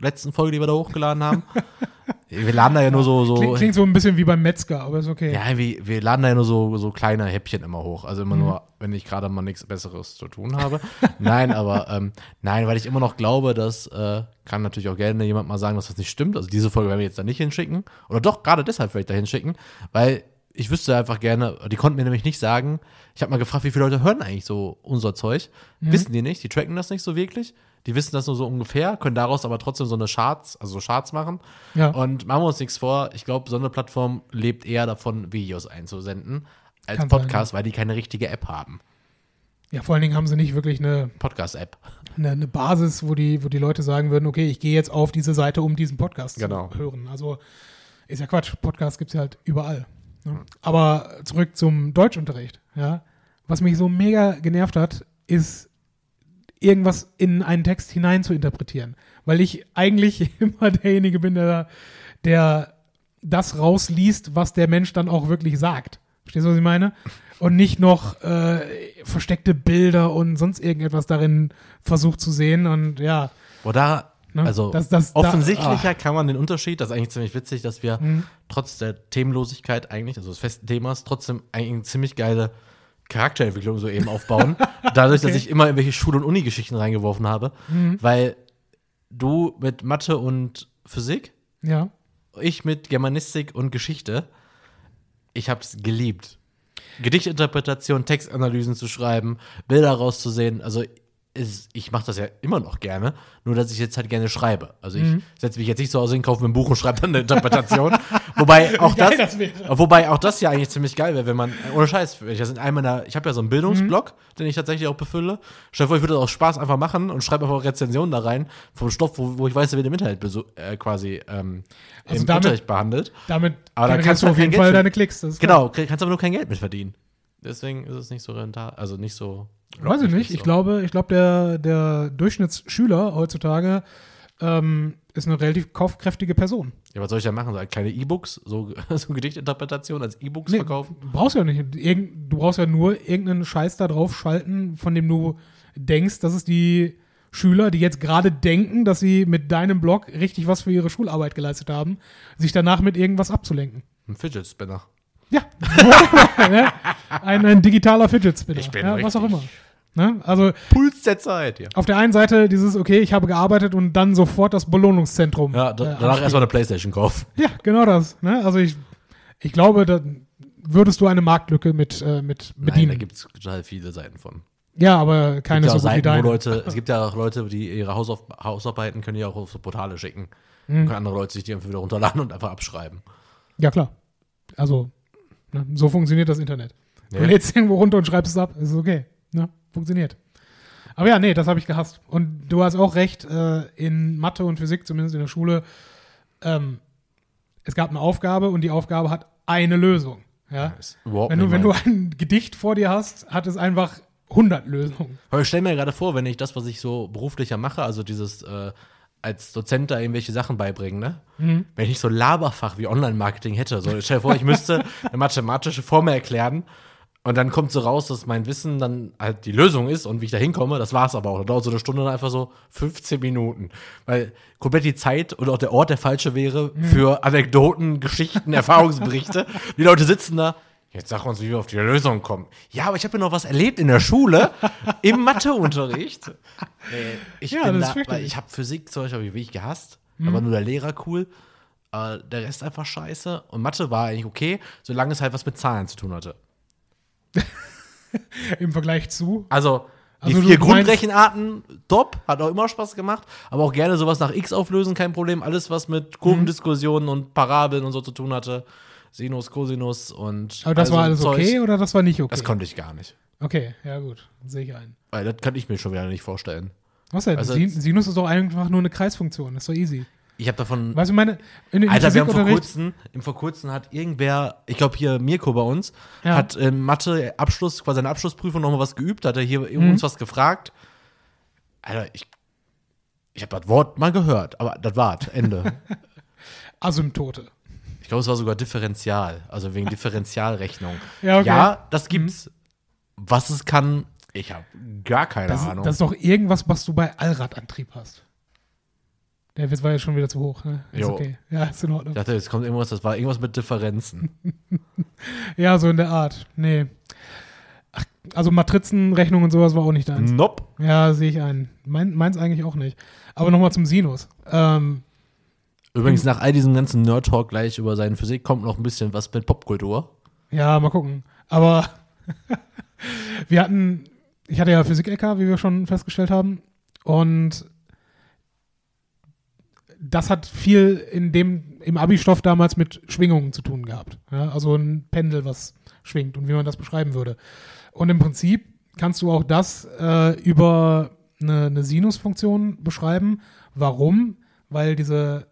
letzten Folge, die wir da hochgeladen haben. wir laden da ja nur so, so Klingt, klingt so ein bisschen wie beim Metzger, aber ist okay. ja, wir, wir laden da ja nur so, so kleine Häppchen immer hoch. Also Mhm. immer nur, wenn ich gerade mal nichts Besseres zu tun habe. nein, aber ähm, nein, weil ich immer noch glaube, dass äh, kann natürlich auch gerne jemand mal sagen, dass das nicht stimmt. Also diese Folge werden wir jetzt da nicht hinschicken. Oder doch, gerade deshalb vielleicht da hinschicken, weil ich wüsste einfach gerne, die konnten mir nämlich nicht sagen, ich habe mal gefragt, wie viele Leute hören eigentlich so unser Zeug. Mhm. Wissen die nicht, die tracken das nicht so wirklich. Die wissen das nur so ungefähr, können daraus aber trotzdem so eine Charts, also so Charts machen. Ja. Und machen wir uns nichts vor, ich glaube, so eine Plattform lebt eher davon, Videos einzusenden als Kann sein, Podcast, weil die keine richtige App haben. Ja, vor allen Dingen haben sie nicht wirklich eine, Podcast-App. eine, eine Basis, wo die, wo die Leute sagen würden, okay, ich gehe jetzt auf diese Seite, um diesen Podcast Genau. zu hören. Also ist ja Quatsch, Podcast gibt es ja halt überall. Ne? Aber zurück zum Deutschunterricht, ja. Was mich so mega genervt hat, ist irgendwas in einen Text hinein zu interpretieren. Weil ich eigentlich immer derjenige bin, der, der das rausliest, was der Mensch dann auch wirklich sagt. Verstehst du, was ich meine? Und nicht noch äh, versteckte Bilder und sonst irgendetwas darin versucht zu sehen. Und ja, Wo da, Ne? also Das- das- da- offensichtlicher kann man den Unterschied, das ist eigentlich ziemlich witzig, dass wir Mhm. trotz der Themenlosigkeit eigentlich, also des festen Themas, trotzdem eigentlich eine ziemlich geile Charakterentwicklung so eben aufbauen. Dadurch, dass Okay. ich immer irgendwelche Schul- und Uni-Geschichten reingeworfen habe. Mhm. Weil du mit Mathe und Physik, ja. ich mit Germanistik und Geschichte, ich hab's geliebt. Gedichtinterpretation, Textanalysen zu schreiben, Bilder rauszusehen. Also ist, ich mache das ja immer noch gerne, nur dass ich jetzt halt gerne schreibe. Also ich Mhm. setze mich jetzt nicht so aus, kaufe mir ein Buch und schreibe dann eine Interpretation. wobei auch das, das wobei auch das ja eigentlich ziemlich geil wäre, wenn man ohne Scheiß, ich das in einem meiner, ich habe ja so einen Bildungsblog, Mhm. den ich tatsächlich auch befülle. Stell dir vor, ich würde das aus Spaß einfach machen und schreibe einfach Rezensionen da rein vom Stoff, wo, wo ich weiß, der wird im Internet äh, quasi ähm, Also im damit- Unterricht behandelt. Damit Aber da generierst kannst du auf jeden Fall deine Klicks. Genau, kannst aber nur kein Geld mit verdienen. Deswegen ist es nicht so rentabel, also nicht so. Weiß ich nicht. Ich so. glaube, ich glaube, der, der Durchschnittsschüler heutzutage ähm, ist eine relativ kaufkräftige Person. Ja, was soll ich da machen? So kleine E-Books, so, so Gedichtinterpretation als E-Books Nee, verkaufen? Du brauchst ja nicht. Irgend, du brauchst ja nur irgendeinen Scheiß da drauf schalten, von dem du denkst, dass es die Schüler, die jetzt gerade denken, dass sie mit deinem Blog richtig was für ihre Schularbeit geleistet haben, sich danach mit irgendwas abzulenken. Ein Fidget Spinner. Ja. Ein, ein digitaler Fidget Spinner. Ich bin ja, was auch immer. Ne? Also Puls der Zeit, ja. auf der einen Seite dieses, okay, ich habe gearbeitet und dann sofort das Belohnungszentrum. Ja, da, äh, danach erstmal eine Playstation kaufen. Ja, genau das. Ne? Also ich, ich glaube, da würdest du eine Marktlücke mit, äh, mit Nein, da bedienen. gibt es total viele Seiten von. ja, aber Es keine gibt ja so wie Seiten, deine. Leute, es gibt ja auch Leute, die ihre Hausauf Hausarbeiten können die auch auf so Portale schicken. Mhm. Können andere Leute sich die einfach wieder runterladen und einfach abschreiben. Ja, klar. Also, ne? so funktioniert das Internet. Du Ja. lädst irgendwo runter und schreibst es ab. Ist okay. Ne? Funktioniert. Aber ja, nee, das habe ich gehasst. Und du hast auch recht, äh, in Mathe und Physik, zumindest in der Schule, ähm, es gab eine Aufgabe und die Aufgabe hat eine Lösung. Ja? Wenn du, wenn du ein Gedicht vor dir hast, hat es einfach 100 Lösungen. Aber ich stelle mir gerade vor, wenn ich das, was ich so beruflicher mache, also dieses äh, als Dozent da irgendwelche Sachen beibringen, ne? Mhm. Wenn ich so Laberfach wie Online-Marketing hätte, so stell dir vor, ich müsste eine mathematische Formel erklären und dann kommt so raus, dass mein Wissen dann halt die Lösung ist und wie ich da hinkomme, das war's aber auch. Da dauert so eine Stunde dann einfach so 15 Minuten. Weil komplett die Zeit oder auch der Ort der falsche wäre für Anekdoten, Geschichten, Erfahrungsberichte. Die Leute sitzen da, Jetzt sag uns, wie wir auf die Lösung kommen. Ja, aber ich habe ja noch was erlebt in der Schule, im Matheunterricht. Nee, ich Ja, bin das da, weil ich habe Physik zum Beispiel wirklich gehasst. Da Mhm. war nur der Lehrer cool. Äh, der Rest einfach scheiße. Und Mathe war eigentlich okay, solange es halt was mit Zahlen zu tun hatte. Im Vergleich zu. Also, die Also vier Grundrechenarten, top, hat auch immer Spaß gemacht. Aber auch gerne sowas nach X auflösen, kein Problem. Alles, was mit Kurvendiskussionen und Parabeln und so zu tun hatte. Sinus, Cosinus und. Aber das all so war alles Zeug. okay oder das war nicht okay? Das konnte ich gar nicht. okay, ja gut, sehe ich ein. Weil das kann ich mir schon wieder nicht vorstellen. Was denn? Also- Sin Sinus ist doch einfach nur eine Kreisfunktion, ist doch easy. Ich habe davon. Weißt du, meine, in, in Alter, wir haben vor kurzem, im vor kurzem hat irgendwer, ich glaube hier Mirko bei uns, Ja. hat in Mathe Abschluss, quasi eine Abschlussprüfung nochmal was geübt, hat er hier Mhm. uns was gefragt. Alter, ich, ich habe das Wort mal gehört, aber das war's, Ende. Asymptote. Ich glaube, es war sogar Differential, also wegen Differentialrechnung. Ja, okay. ja, das gibt's. Was es kann, ich habe gar keine Das, Ahnung. das ist doch irgendwas, was du bei Allradantrieb hast. Der Witz war ja schon wieder zu hoch, ne? Ist Jo. okay. Ja, ist in Ordnung. ich dachte, jetzt kommt irgendwas, das war irgendwas mit Differenzen. Ja, so in der Art. Nee. Ach, also Matrizenrechnung und sowas war auch nicht deins. nope. Ja, sehe ich ein. Mein, meins eigentlich auch nicht. Aber nochmal zum Sinus. Ähm, Übrigens, nach all diesem ganzen Nerd-Talk gleich über seine Physik kommt noch ein bisschen was mit Popkultur. ja, mal gucken. Aber wir hatten, ich hatte ja Physik-LK, wie wir schon festgestellt haben. Und das hat viel in dem, im Abi-Stoff damals mit Schwingungen zu tun gehabt. Ja, also ein Pendel, was schwingt und wie man das beschreiben würde. Und im Prinzip kannst du auch das äh, über eine, eine Sinusfunktion beschreiben. Warum? Weil diese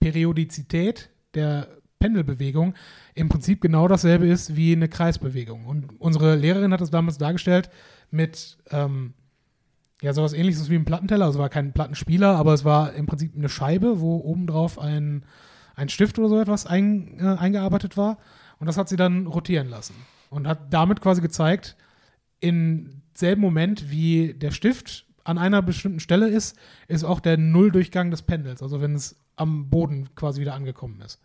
Periodizität der Pendelbewegung im Prinzip genau dasselbe ist wie eine Kreisbewegung. Und unsere Lehrerin hat es damals dargestellt mit ähm, ja, sowas ähnliches wie ein Plattenteller. Also war kein Plattenspieler, aber es war im Prinzip eine Scheibe, wo obendrauf ein, ein Stift oder so etwas ein, äh, eingearbeitet war. Und das hat sie dann rotieren lassen. Und hat damit quasi gezeigt, im selben Moment, wie der Stift an einer bestimmten Stelle ist, ist auch der Nulldurchgang des Pendels. Also wenn es am Boden quasi wieder angekommen ist.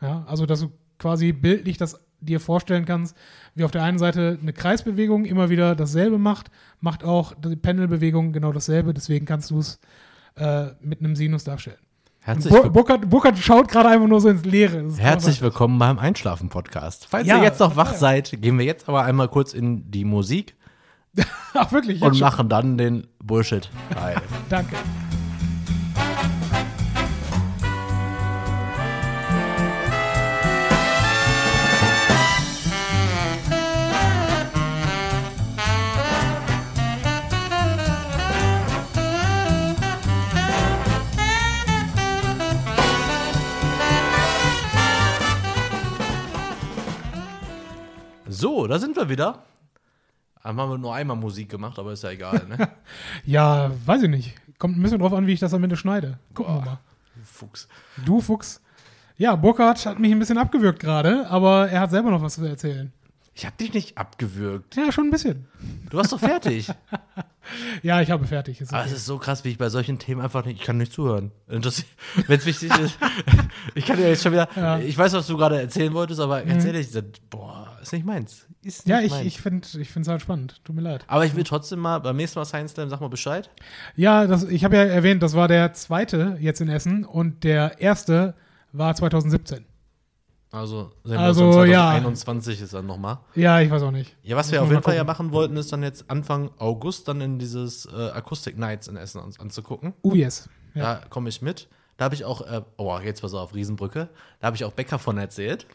Ja, also dass du quasi bildlich das dir vorstellen kannst, wie auf der einen Seite eine Kreisbewegung immer wieder dasselbe macht, macht auch die Pendelbewegung genau dasselbe. Deswegen kannst du es äh, mit einem Sinus darstellen. Herzlich, Bu Burkhard, Burkhard schaut gerade einfach nur so ins Leere. Herzlich willkommen beim Einschlafen-Podcast. Falls Ja, ihr jetzt noch wach ja. seid, gehen wir jetzt aber einmal kurz in die Musik Ach wirklich? und schon? machen dann den Bullshit. Danke. So, da sind wir wieder. Haben wir nur einmal Musik gemacht, aber ist ja egal, ne? Ja, weiß ich nicht. Kommt ein bisschen drauf an, wie ich das am Ende schneide. Gucken wir mal. Fuchs. Du Fuchs. Ja, Burkhard hat mich ein bisschen abgewürgt gerade, aber er hat selber noch was zu erzählen. Ich hab dich nicht abgewürgt. Ja, schon ein bisschen. Du warst doch fertig. Ja, ich habe fertig. Ist Aber es okay. ist so krass, wie ich bei solchen Themen einfach nicht, ich kann nicht zuhören. Wenn es wichtig ist, ich kann dir jetzt schon wieder, Ja. Mhm. ich weiß, was du gerade erzählen wolltest, aber ganz ehrlich, das- boah, ist nicht meins. Ist Ja, nicht ich, meins. ich finde es ich find's halt spannend. Tut mir leid. aber ich will trotzdem mal, beim nächsten Mal Science Slam, sag mal Bescheid. Ja, das, ich habe ja erwähnt, das war der zweite jetzt in Essen und der erste war 2017. Also, Also, uns dann ja. 2021 ist dann nochmal. Ja, ich weiß auch nicht. Ja, was Muss wir auf jeden Fall ja gucken. machen wollten, ist dann jetzt Anfang August dann in dieses äh, Acoustic Nights in Essen uns anzugucken. Oh yes. Ja. Da komme ich mit. Da habe ich auch, äh, oh, jetzt pass auf, Riesenbrücke. Da habe ich auch Becker von erzählt.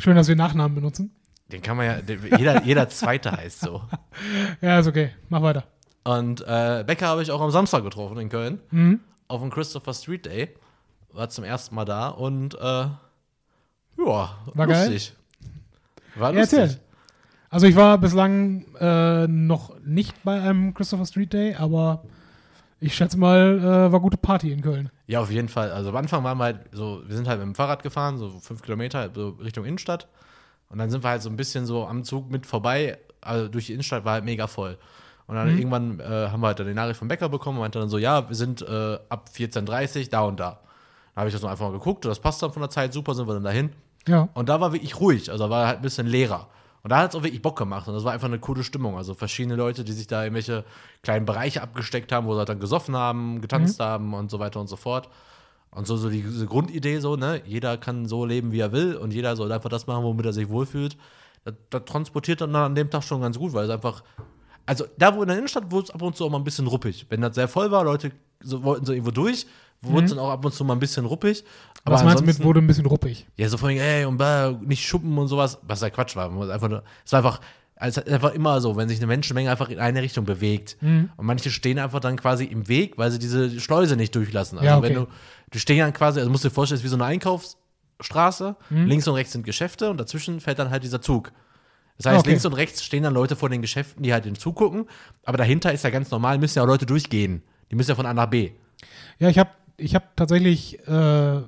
Schön, dass wir Nachnamen benutzen. Den kann man ja, der, jeder, jeder Zweite heißt so. Ja, ist okay. Mach weiter. Und äh, Becker habe ich auch am Samstag getroffen in Köln. Mhm. Auf dem Christopher Street Day. War zum ersten Mal da und äh, ja, War geil? lustig. War Ja, lustig. erzähl. Also ich war bislang äh, noch nicht bei einem Christopher Street Day, aber ich schätze mal, äh, war gute Party in Köln. Ja, auf jeden Fall. Also am Anfang waren wir halt so, wir sind halt mit dem Fahrrad gefahren, so fünf Kilometer halt so Richtung Innenstadt. Und dann sind wir halt so ein bisschen so am Zug mit vorbei. Also durch die Innenstadt war halt mega voll. Und dann irgendwann äh, haben wir halt dann die Nachricht vom Bäcker bekommen und meinte dann so, ja, wir sind äh, ab 14.30 Uhr da und da. Da habe ich das noch einfach mal geguckt, das passt dann von der Zeit super, sind wir dann dahin. Ja. Und da war wirklich ruhig, also war halt ein bisschen leerer. Und da hat es auch wirklich Bock gemacht und das war einfach eine coole Stimmung. Also verschiedene Leute, die sich da irgendwelche kleinen Bereiche abgesteckt haben, wo sie halt dann gesoffen haben, getanzt haben und so weiter und so fort. Und so, so die, diese Grundidee so, ne, jeder kann so leben, wie er will und jeder soll einfach das machen, womit er sich wohlfühlt. Das, das transportiert dann an dem Tag schon ganz gut, weil es einfach, also da wo in der Innenstadt wurde es ab und zu auch mal ein bisschen ruppig. Wenn das sehr voll war, Leute so, wollten so irgendwo durch, wurde es dann auch ab und zu mal ein bisschen ruppig. Aber Was meinst du mit, wurde ein bisschen ruppig? ja, so von ey, und bäh, nicht schuppen und sowas, was ja Quatsch war. Einfach nur, es war einfach, es ist einfach immer so, wenn sich eine Menschenmenge einfach in eine Richtung bewegt. Mhm. Und manche stehen einfach dann quasi im Weg, weil sie diese Schleuse nicht durchlassen. Also Ja, okay. wenn du, du stehen dann quasi, also musst du dir vorstellen, es ist wie so eine Einkaufsstraße. Mhm. Links und rechts sind Geschäfte und dazwischen fährt dann halt dieser Zug. Das heißt, Okay. links und rechts stehen dann Leute vor den Geschäften, die halt den Zug gucken. Aber dahinter ist ja ganz normal, müssen ja auch Leute durchgehen. Die müssen ja von A nach B. Ja, ich habe ich hab tatsächlich äh,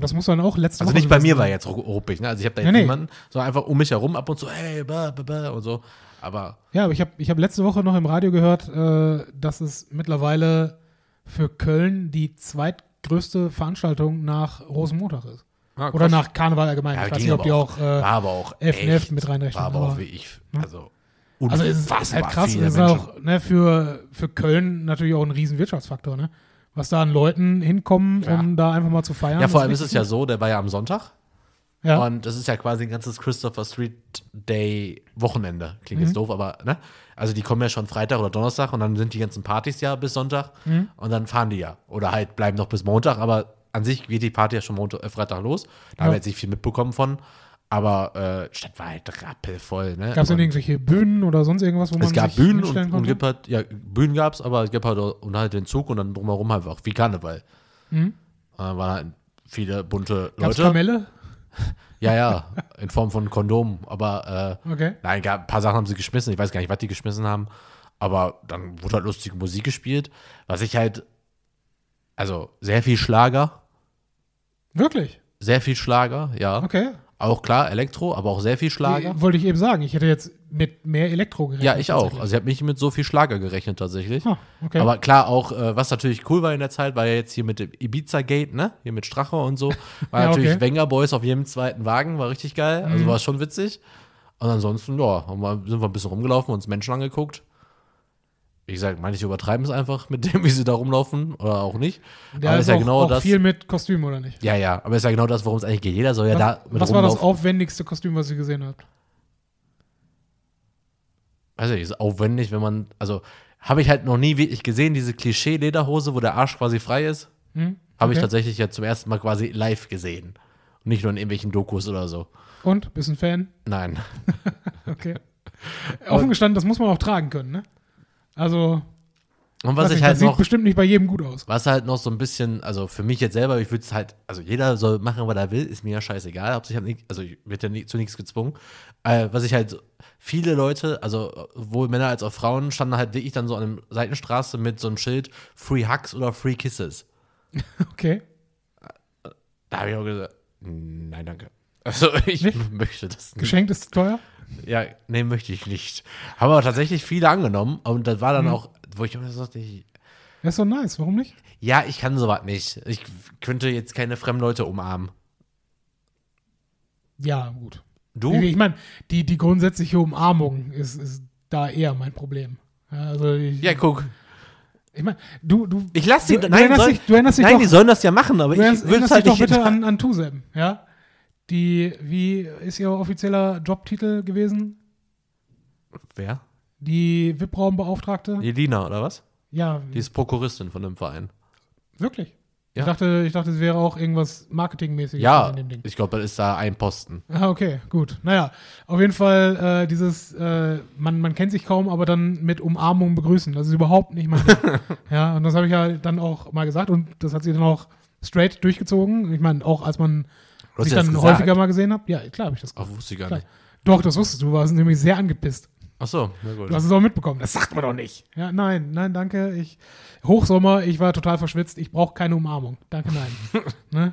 das muss dann auch letzte Also Woche nicht bei mir war jetzt ru- ruppig, ne? Also ich habe da Nee, jetzt nee. niemanden, sondern einfach um mich herum ab und zu, hey, bäh, bäh, bäh und so. Aber Ja, aber ich habe ich hab letzte Woche noch im Radio gehört, äh, dass es mittlerweile für Köln die zweitgrößte Veranstaltung nach Rosenmontag ist. ja, Oder krass. nach Karneval allgemein. Ja, ich weiß ging nicht, ob aber die auch. war Äh, aber auch 11.11. echt, mit reinrechnen, War aber auch aber- wie ich, also also es ist unfassbar halt krass. viele Es ist Menschen. auch ne, für, für Köln natürlich auch ein riesen Wirtschaftsfaktor, ne? Was da an Leuten hinkommen, Ja. um da einfach mal zu feiern. Ja, vor allem ist es ja so, der war ja am Sonntag. Ja. Und das ist ja quasi ein ganzes Christopher Street Day Wochenende. Klingt Mhm. jetzt doof, aber ne? Also die kommen ja schon Freitag oder Donnerstag und dann sind die ganzen Partys ja bis Sonntag Mhm. und dann fahren die ja. Oder halt bleiben noch bis Montag, aber an sich geht die Party ja schon Montag, äh, Freitag los. Da Ja. haben wir jetzt nicht viel mitbekommen von. Aber äh, Stadt war halt rappelvoll, ne? Gab es denn irgendwelche Bühnen oder sonst irgendwas, wo man es gab sich Bühnen und, hinstellen und konnte? gibt halt, ja, Bühnen gab's, aber es gibt halt und halt den Zug und dann drumherum halt auch wie Karneval. Mhm. Äh, waren halt viele bunte Gab's Leute. Kamelle? Ja, ja, in Form von Kondom. Aber äh, Okay. nein, gab, ein paar Sachen haben sie geschmissen. Ich weiß gar nicht, was die geschmissen haben. Aber dann wurde halt lustige Musik gespielt. Was ich halt, also sehr viel Schlager, Wirklich? sehr viel Schlager, ja. Okay. Auch klar, Elektro, aber auch sehr viel Schlager. Wollte ich eben sagen. Ich hätte jetzt mit mehr Elektro gerechnet. Ja, ich auch. Also ich habe nicht mit so viel Schlager gerechnet tatsächlich. Ah, okay. Aber klar, auch, äh, was natürlich cool war in der Zeit, war ja jetzt hier mit dem Ibiza-Gate, ne? Hier mit Strache und so. War Ja, natürlich okay. Mhm. Wenger Boys auf jedem zweiten Wagen, war richtig geil. Also war schon witzig. Und ansonsten, ja, sind wir ein bisschen rumgelaufen, uns Menschen angeguckt. Wie gesagt, manche übertreiben es einfach mit dem, wie sie da rumlaufen oder auch nicht. Der aber ist ist ja auch, genau auch das. viel mit Kostüm, oder nicht? Ja, ja, aber ist ja genau das, worum es eigentlich geht. Jeder soll ja Was, da mit was war das rumlaufen. aufwendigste Kostüm, was ihr gesehen habt? Weiß ich, ist aufwendig, wenn man, also habe ich halt noch nie wirklich gesehen, diese Klischee-Lederhose, wo der Arsch quasi frei ist. Hm? Habe ich tatsächlich ja zum ersten Mal quasi live gesehen. Und nicht nur in irgendwelchen Dokus oder so. Und? Bist ein Fan? Nein. Okay. Offen gestanden, das muss man auch tragen können, ne? Also, Und was ich halt das sieht noch, bestimmt nicht bei jedem gut aus. was halt noch so ein bisschen, also für mich jetzt selber, ich würde es halt, also jeder soll machen, was er will, ist mir ja scheißegal. Hauptsächlich halt nicht, also ich werde ja nie, zu nichts gezwungen. Äh, was ich halt, viele Leute, also sowohl Männer als auch Frauen, standen halt wirklich dann so an einer Seitenstraße mit so einem Schild Free Hugs oder Free Kisses. Okay. Da habe ich auch gesagt, nein, danke. Also ich Nicht? möchte das nicht. Geschenkt ist teuer? Ja, nee, möchte ich nicht. Haben aber tatsächlich viele angenommen und das war Mhm. dann auch, wo ich immer so dachte, ich, Das ist doch nice, warum nicht? ja, ich kann sowas nicht. Ich könnte jetzt keine fremden Leute umarmen. Ja, gut. Du? Ich meine, die, die grundsätzliche Umarmung ist, ist da eher mein Problem. Ja, also ich, Ja, guck. ich meine, du, du, Ich lass die, du, du nein, erinnerst soll, dich, du erinnerst dich nein doch, die sollen das ja machen, aber du ich will es halt doch bitte an, an Tusem, ja? Die, wie ist ihr offizieller Jobtitel gewesen? Wer? Die VIP-Raumbeauftragte? Elina, oder was? Ja, Die ist Prokuristin von dem Verein. wirklich. Ja. Ich, dachte, ich dachte, es wäre auch irgendwas Marketingmäßiges Ja, in dem Ding. ich glaube, das ist da ein Posten. Ah, okay, gut. Naja, auf jeden Fall äh, dieses, äh, man, man kennt sich kaum, aber dann mit Umarmung begrüßen. Das ist überhaupt nicht mein Ding. Ja, und das habe ich ja dann auch mal gesagt und das hat sie dann auch straight durchgezogen. Ich meine, auch als man Ja das dann gesagt. häufiger mal gesehen hat. Ja, klar habe ich das Ach, wusste ich gar Klar. nicht. Doch, das wusstest du. Du warst nämlich sehr angepisst. Ach so, na gut. Du hast es auch mitbekommen. Das sagt man doch nicht. Ja, nein, nein, danke. Ich, Hochsommer, ich war total verschwitzt. Ich brauche keine Umarmung. Danke, nein. ne?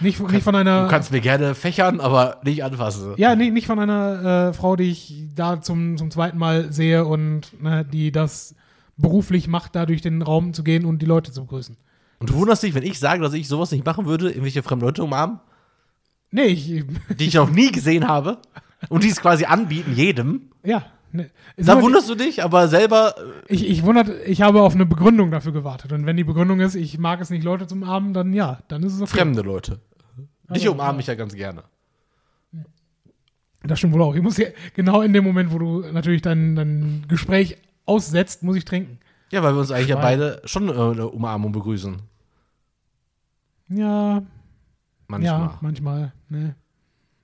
nicht, nicht von einer. Du kannst mir gerne fächern, aber nicht anfassen. Ja, nee, nicht von einer äh, Frau, die ich da zum, zum zweiten Mal sehe und ne, die das beruflich macht, da durch den Raum zu gehen und die Leute zu begrüßen. Und du wunderst dich, wenn ich sage, dass ich sowas nicht machen würde, irgendwelche fremden Leute umarmen, Nee, ich, die ich noch nie gesehen habe und die es quasi anbieten, jedem. ja. Ne. Da wunderst du dich, aber selber, äh, ich, ich wundert, ich habe auf eine Begründung dafür gewartet. Und wenn die Begründung ist, ich mag es nicht, Leute zu umarmen, dann ja, dann ist es okay. fremde Leute. Ich Also, umarme ja. mich ja ganz gerne. Das stimmt wohl auch. Ich muss ja, genau in dem Moment, wo du natürlich dein, dein Gespräch aussetzt, muss ich trinken. Ja, weil wir uns eigentlich ja Schwein. beide schon äh, eine Umarmung begrüßen. Ja, Manchmal. ja, manchmal. Ne.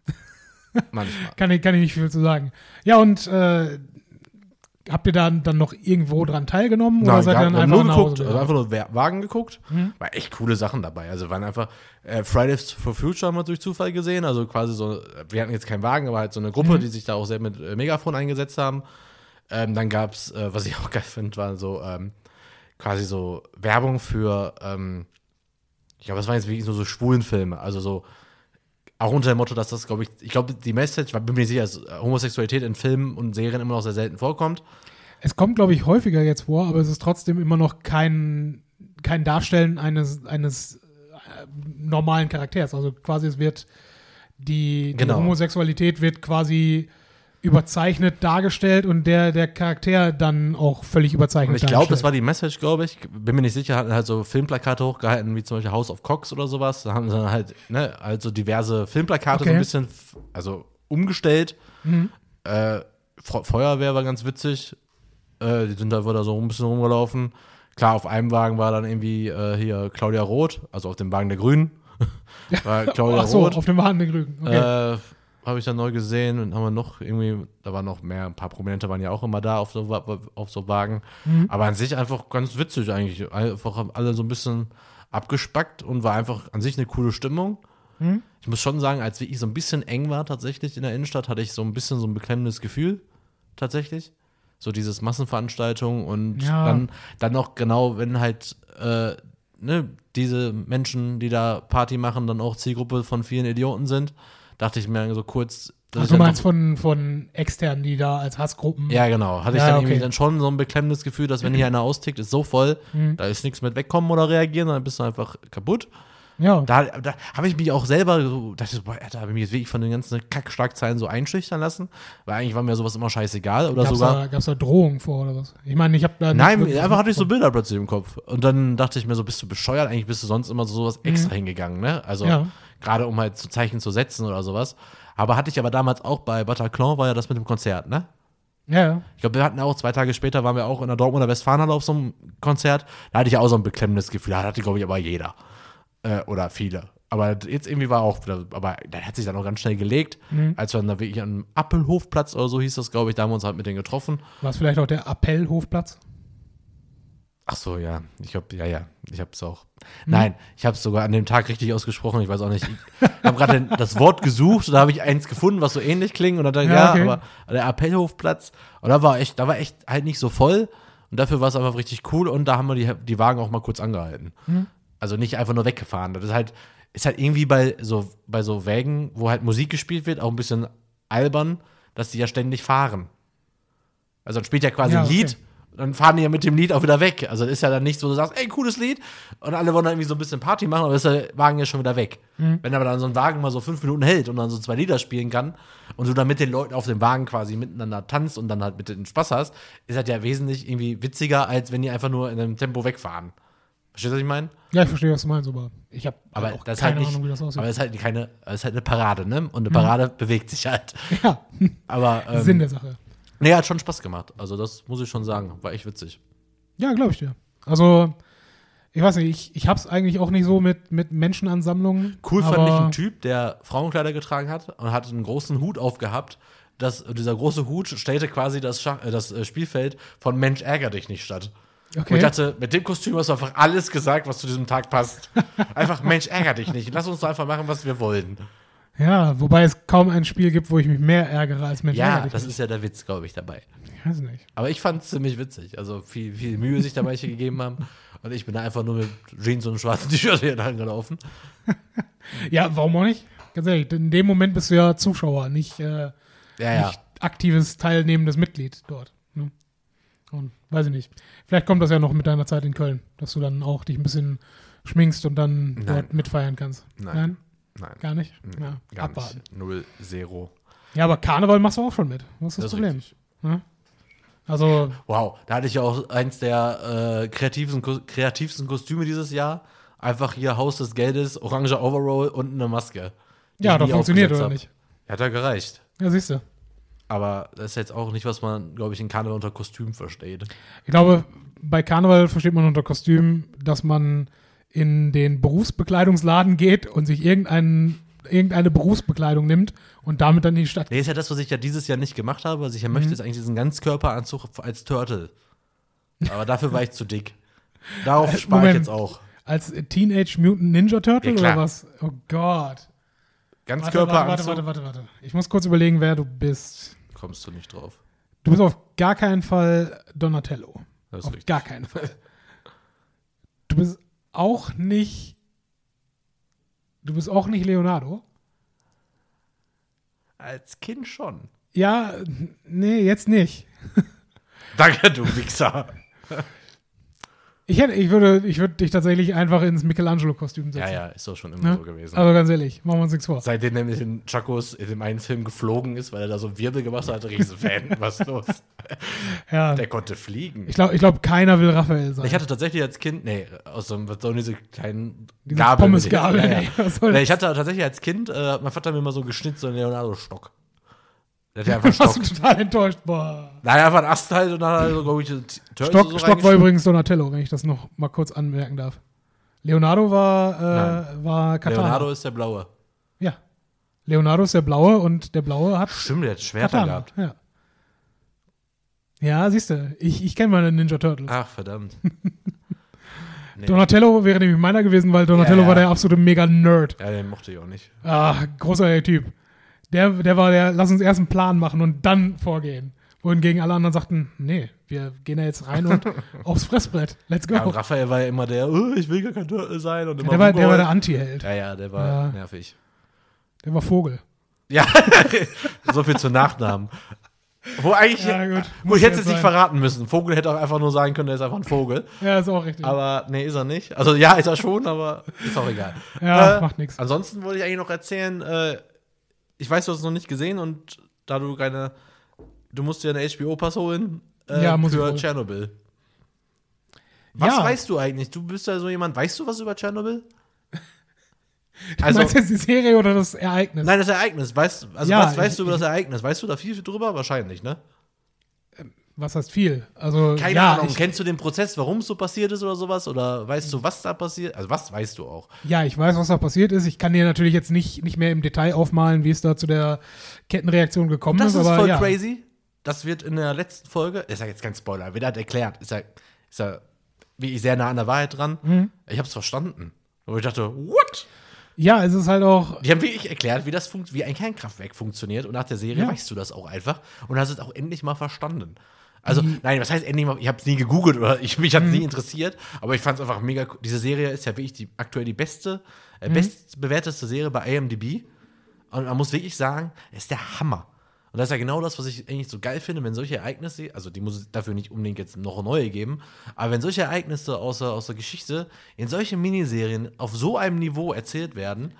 Manchmal. Kann ich, kann ich nicht viel zu sagen. Ja, und äh, habt ihr dann, dann noch irgendwo dran teilgenommen oder Nein, seid gar, ihr dann einfach nur geguckt, also einfach nur Wagen geguckt. Mhm. War echt coole Sachen dabei. Also waren einfach äh, Fridays for Future haben wir durch Zufall gesehen. Also quasi so, wir hatten jetzt keinen Wagen, aber halt so eine Gruppe, Mhm. die sich da auch sehr mit äh, Megafon eingesetzt haben. Ähm, dann gab's, äh, was ich auch geil finde, war so ähm, quasi so Werbung für ähm, Ich glaube, das waren jetzt wirklich nur so schwulen Filme. Also so, auch unter dem Motto, dass das, glaube ich, ich glaube, die Message, ich bin mir nicht sicher, dass Homosexualität in Filmen und Serien immer noch sehr selten vorkommt. Es kommt, glaube ich, häufiger jetzt vor, aber es ist trotzdem immer noch kein, kein Darstellen eines, eines äh, normalen Charakters. Also quasi es wird die, die Genau. Homosexualität wird quasi überzeichnet dargestellt und der, der Charakter dann auch völlig überzeichnet Und ich glaube, das war die Message, glaube ich. Bin mir nicht sicher, hatten halt so Filmplakate hochgehalten, wie zum Beispiel House of Cox oder sowas. Da haben sie dann halt, ne, also diverse Filmplakate so Okay. ein bisschen, also umgestellt. Mhm. Äh, Fe- Feuerwehr war ganz witzig. Äh, die sind da wieder so ein bisschen rumgelaufen. Klar, auf einem Wagen war dann irgendwie äh, hier Claudia Roth, also auf dem Wagen der Grünen. war Claudia Ach so, Roth. auf dem Wahn Grünen. Okay. Habe ich dann neu gesehen und haben wir noch irgendwie, da waren noch mehr, ein paar Prominente waren ja auch immer da auf so, auf so Wagen. Mhm. Aber an sich einfach ganz witzig eigentlich. Einfach alle so ein bisschen abgespackt und war einfach an sich eine coole Stimmung. Mhm. Ich muss schon sagen, als wirklich so ein bisschen eng war tatsächlich in der Innenstadt, hatte ich so ein bisschen so ein beklemmendes Gefühl tatsächlich. So dieses Massenveranstaltung und Ja. dann, dann noch genau, wenn halt äh, ne, diese Menschen, die da Party machen, dann auch Zielgruppe von vielen Idioten sind, dachte ich mir so kurz, ich du meinst von, von externen, die da als Hassgruppen. ja, genau. Hatte ich Ja, dann okay. irgendwie dann schon so ein beklemmendes Gefühl, dass wenn hier einer austickt, ist so voll, Mhm. da ist nichts mit wegkommen oder reagieren, dann bist du einfach kaputt. ja. Da, da habe ich mich auch selber so, dachte, so, boah, Alter, habe ich mich jetzt wirklich von den ganzen Kackschlagzeilen so einschüchtern lassen, weil eigentlich war mir sowas immer scheißegal oder Gab's sogar. da, gab's da Drohungen vor oder was? Ich meine, ich habe da Nein, einfach hatte ich so. Bilder plötzlich im Kopf. Und dann dachte ich mir so, bist du bescheuert? Eigentlich bist du sonst immer so sowas extra hingegangen, ne? Also Mhm. Ja. Gerade um halt so Zeichen zu setzen oder sowas. Aber hatte ich aber damals auch bei Bataclan, war ja das mit dem Konzert, ne? Ja. Ich glaube, wir hatten auch zwei Tage später, waren wir auch in der Dortmunder Westfalenhalle auf so einem Konzert. Da hatte ich auch so ein beklemmendes Gefühl. Da hatte, glaube ich, aber jeder. Äh, oder viele. Aber jetzt irgendwie war auch wieder, aber der hat sich dann auch ganz schnell gelegt, Mhm. als wir dann da wirklich am Appelhofplatz oder so hieß das, glaube ich, da haben wir uns halt mit denen getroffen. War es vielleicht auch der Appellhofplatz? Ach so, ja. Ich habe, ja, ja, ich habe es auch. Hm. Nein, ich habe es sogar an dem Tag richtig ausgesprochen. Ich weiß auch nicht. Ich habe gerade das Wort gesucht und da habe ich eins gefunden, was so ähnlich klingt. Und dann dachte ich, Ja, ja, okay. aber der Appellhofplatz. Und da war echt, da war echt halt nicht so voll. Und dafür war es einfach richtig cool. Und da haben wir die, die Wagen auch mal kurz angehalten. Hm. Also nicht einfach nur weggefahren. Das ist halt, ist halt irgendwie bei so, bei so Wägen, wo halt Musik gespielt wird, auch ein bisschen albern, dass die ja ständig fahren. Also dann spielt ja quasi Ja, ein okay. Lied, dann fahren die ja mit dem Lied auch wieder weg. Also das ist ja dann nicht so, du sagst, ey, cooles Lied, und alle wollen dann irgendwie so ein bisschen Party machen, aber ist der Wagen ja schon wieder weg. Mhm. Wenn aber dann so ein Wagen mal so fünf Minuten hält und dann so zwei Lieder spielen kann und du dann mit den Leuten auf dem Wagen quasi miteinander tanzt und dann halt mit denen Spaß hast, ist das ja wesentlich irgendwie witziger, als wenn die einfach nur in einem Tempo wegfahren. Verstehst du, was ich meine? Ja, ich verstehe, was du meinst, aber ich habe Aber auch das keine halt nicht, Ahnung, wie das aussieht. Mhm. aber es ist halt keine, es ist halt eine Parade, ne? Und eine Parade bewegt sich halt. ja, Aber ähm, Sinn der Sache. Nee, hat schon Spaß gemacht. Also das muss ich schon sagen, war echt witzig. Ja, glaube ich dir. Also, ich weiß nicht, ich, ich habe es eigentlich auch nicht so mit, mit Menschenansammlungen. Cool fand ich einen Typ, der Frauenkleider getragen hat und hat einen großen Hut aufgehabt. Das, dieser große Hut stellte quasi das, Schach, äh, das äh, Spielfeld von Mensch ärger dich nicht statt. Und Okay. ich dachte, mit dem Kostüm hast du einfach alles gesagt, was zu diesem Tag passt. Einfach Mensch ärger dich nicht. Lass uns doch einfach machen, was wir wollen. Ja, wobei es kaum ein Spiel gibt, wo ich mich mehr ärgere als Mensch. Ja, das ist ja der Witz, glaube ich, dabei. Ich weiß nicht. Aber ich fand es ziemlich witzig. Also viel, viel Mühe sich da manche gegeben haben. Und ich bin da einfach nur mit Jeans und einem schwarzen T-Shirt hier lang gelaufen. Ja, warum auch nicht? Ganz ehrlich, in dem Moment bist du ja Zuschauer, nicht, äh, Ja, ja. nicht aktives, teilnehmendes Mitglied dort. Ne? Und weiß ich nicht. Vielleicht kommt das ja noch mit deiner Zeit in Köln, dass du dann auch dich ein bisschen schminkst und dann Nein. dort mitfeiern kannst. Nein. Nein. Gar nicht? Nee, ja, Gar abwarten. nicht. Null, Zero. Ja, aber Karneval machst du auch schon mit. Was ist das, Das Problem? Also, Wow, da hatte ich ja auch eins der äh, kreativsten, kreativsten Kostüme dieses Jahr. Einfach hier Haus des Geldes, orange Overall und eine Maske. ja, doch nie funktioniert, oder hab. nicht? Hat ja gereicht. Ja, siehst du. Aber das ist jetzt auch nicht, was man, glaube ich, in Karneval unter Kostüm versteht. Ich glaube, bei Karneval versteht man unter Kostüm, dass man in den Berufsbekleidungsladen geht und sich irgendeinen, irgendeine Berufsbekleidung nimmt und damit dann in die Stadt. Nee, ist ja das, was ich ja dieses Jahr nicht gemacht habe. Was ich ja Mhm. möchte, ist eigentlich diesen Ganzkörperanzug als Turtle. Aber dafür war ich zu dick. Darauf spare ich jetzt auch. Als Teenage Mutant Ninja Turtle Ja, oder was? Oh Gott. Warte, warte, Ganzkörperanzug. warte, warte, warte. Ich muss kurz überlegen, wer du bist. Kommst du nicht drauf. Du bist auf gar keinen Fall Das Donatello. ist Auf richtig. gar keinen Fall. Du bist auch nicht Du bist auch nicht Leonardo? Als Kind schon. Ja, nee, jetzt nicht. Danke, du Wichser. Ich, hätte, ich, würde, ich würde dich tatsächlich einfach ins Michelangelo-Kostüm setzen. Ja, ja, ist doch schon immer Ne? so gewesen. Also ganz ehrlich, machen wir uns nichts vor. Seitdem mit den Chacos in dem einen Film geflogen ist, weil er da so einen Wirbel gemacht hat, Riesenfan. Was ist los? Ja, Der konnte fliegen. ich glaube, ich glaub, keiner will Raphael sein. Ich hatte tatsächlich als Kind, nee, aus so einem, was sollen diese kleinen Gabeln. mit- Pommesgabel, Ja, ja. Nee, ich hatte tatsächlich als Kind, äh, mein Vater hat mir immer so geschnitzt, so einen Leonardo-Stock. Der hatte einfach einen warst du Stock. total enttäuscht. Boah. Nein, einfach ein Ast halt und dann hat er so, glaube ich, Turtles Stock, so Stock war übrigens Donatello, wenn ich das noch mal kurz anmerken darf. Leonardo war, äh, war Katana. Leonardo ist der Blaue. Ja. Leonardo ist der Blaue und der Blaue hat Stimmt, der hat Schwerter Katana. gehabt. Ja, ja siehst du, ich, ich kenne meine Ninja Turtles. Ach, verdammt. Nee. Donatello wäre nämlich meiner gewesen, weil Donatello Ja, ja. war der absolute Mega-Nerd. Ja, den mochte ich auch nicht. Ah, großartiger Typ. Der, der war der, lass uns erst einen Plan machen und dann vorgehen. Wohingegen alle anderen sagten, nee, wir gehen da jetzt rein und aufs Fressbrett. Let's go. Ja, Raphael war ja immer der, oh, ich will gar kein Turtle sein. Und immer der, war, der war der Anti-Held. Ja, ja, der war Ja. nervig. Der war Vogel. Ja, so viel zu Nachnamen. Wo eigentlich, Ja, gut. wo ich hätte jetzt es nicht sein. verraten müssen. Vogel hätte auch einfach nur sagen können, der ist einfach ein Vogel. Ja, ist auch richtig. Aber nee, ist er nicht. Also ja, ist er schon, aber ist auch egal. ja, äh, macht nichts. Ansonsten wollte ich eigentlich noch erzählen, äh, ich weiß, du hast es noch nicht gesehen und da du keine, du musst dir eine HBO-Pass holen äh, Ja, für. Tschernobyl. Was Ja. weißt du eigentlich? Du bist ja so jemand, weißt du was über Tschernobyl? Du Also, meinst jetzt die Serie oder das Ereignis? nein, das Ereignis. Weißt, also Ja, was weißt ich- du über das Ereignis? Weißt du da viel drüber? Wahrscheinlich, ne? Was heißt viel? Also, Keine ja, Ahnung. Kennst du den Prozess, warum es so passiert ist oder sowas? Oder weißt du, was da passiert? Also, was weißt du auch? ja, ich weiß, was da passiert ist. Ich kann dir natürlich jetzt nicht, nicht mehr im Detail aufmalen, wie es da zu der Kettenreaktion gekommen Das ist. ist aber voll ja. crazy. Das wird in der letzten Folge, ist ja jetzt kein Spoiler, wird halt erklärt. Ist ja, ist ja wirklich sehr nah an der Wahrheit dran. Mhm. Ich hab's verstanden. Aber ich dachte, what? Ja, es ist halt auch. Die haben wirklich erklärt, wie das funkt, wie ein Kernkraftwerk funktioniert. Und nach der Serie Ja. weißt du das auch einfach. Und hast es auch endlich mal verstanden. Also, nein, was heißt endlich mal? Ich habe es nie gegoogelt oder ich, mich hat Mhm. es nie interessiert. Aber ich fand es einfach mega. cool. Diese Serie ist ja wirklich die, aktuell die beste, Mhm. äh, bestbewerteste Serie bei IMDb. Und man muss wirklich sagen, es ist der Hammer. Und das ist ja genau das, was ich eigentlich so geil finde, wenn solche Ereignisse, also die muss es dafür nicht unbedingt jetzt noch neue geben, aber wenn solche Ereignisse aus der, aus der Geschichte in solchen Miniserien auf so einem Niveau erzählt werden,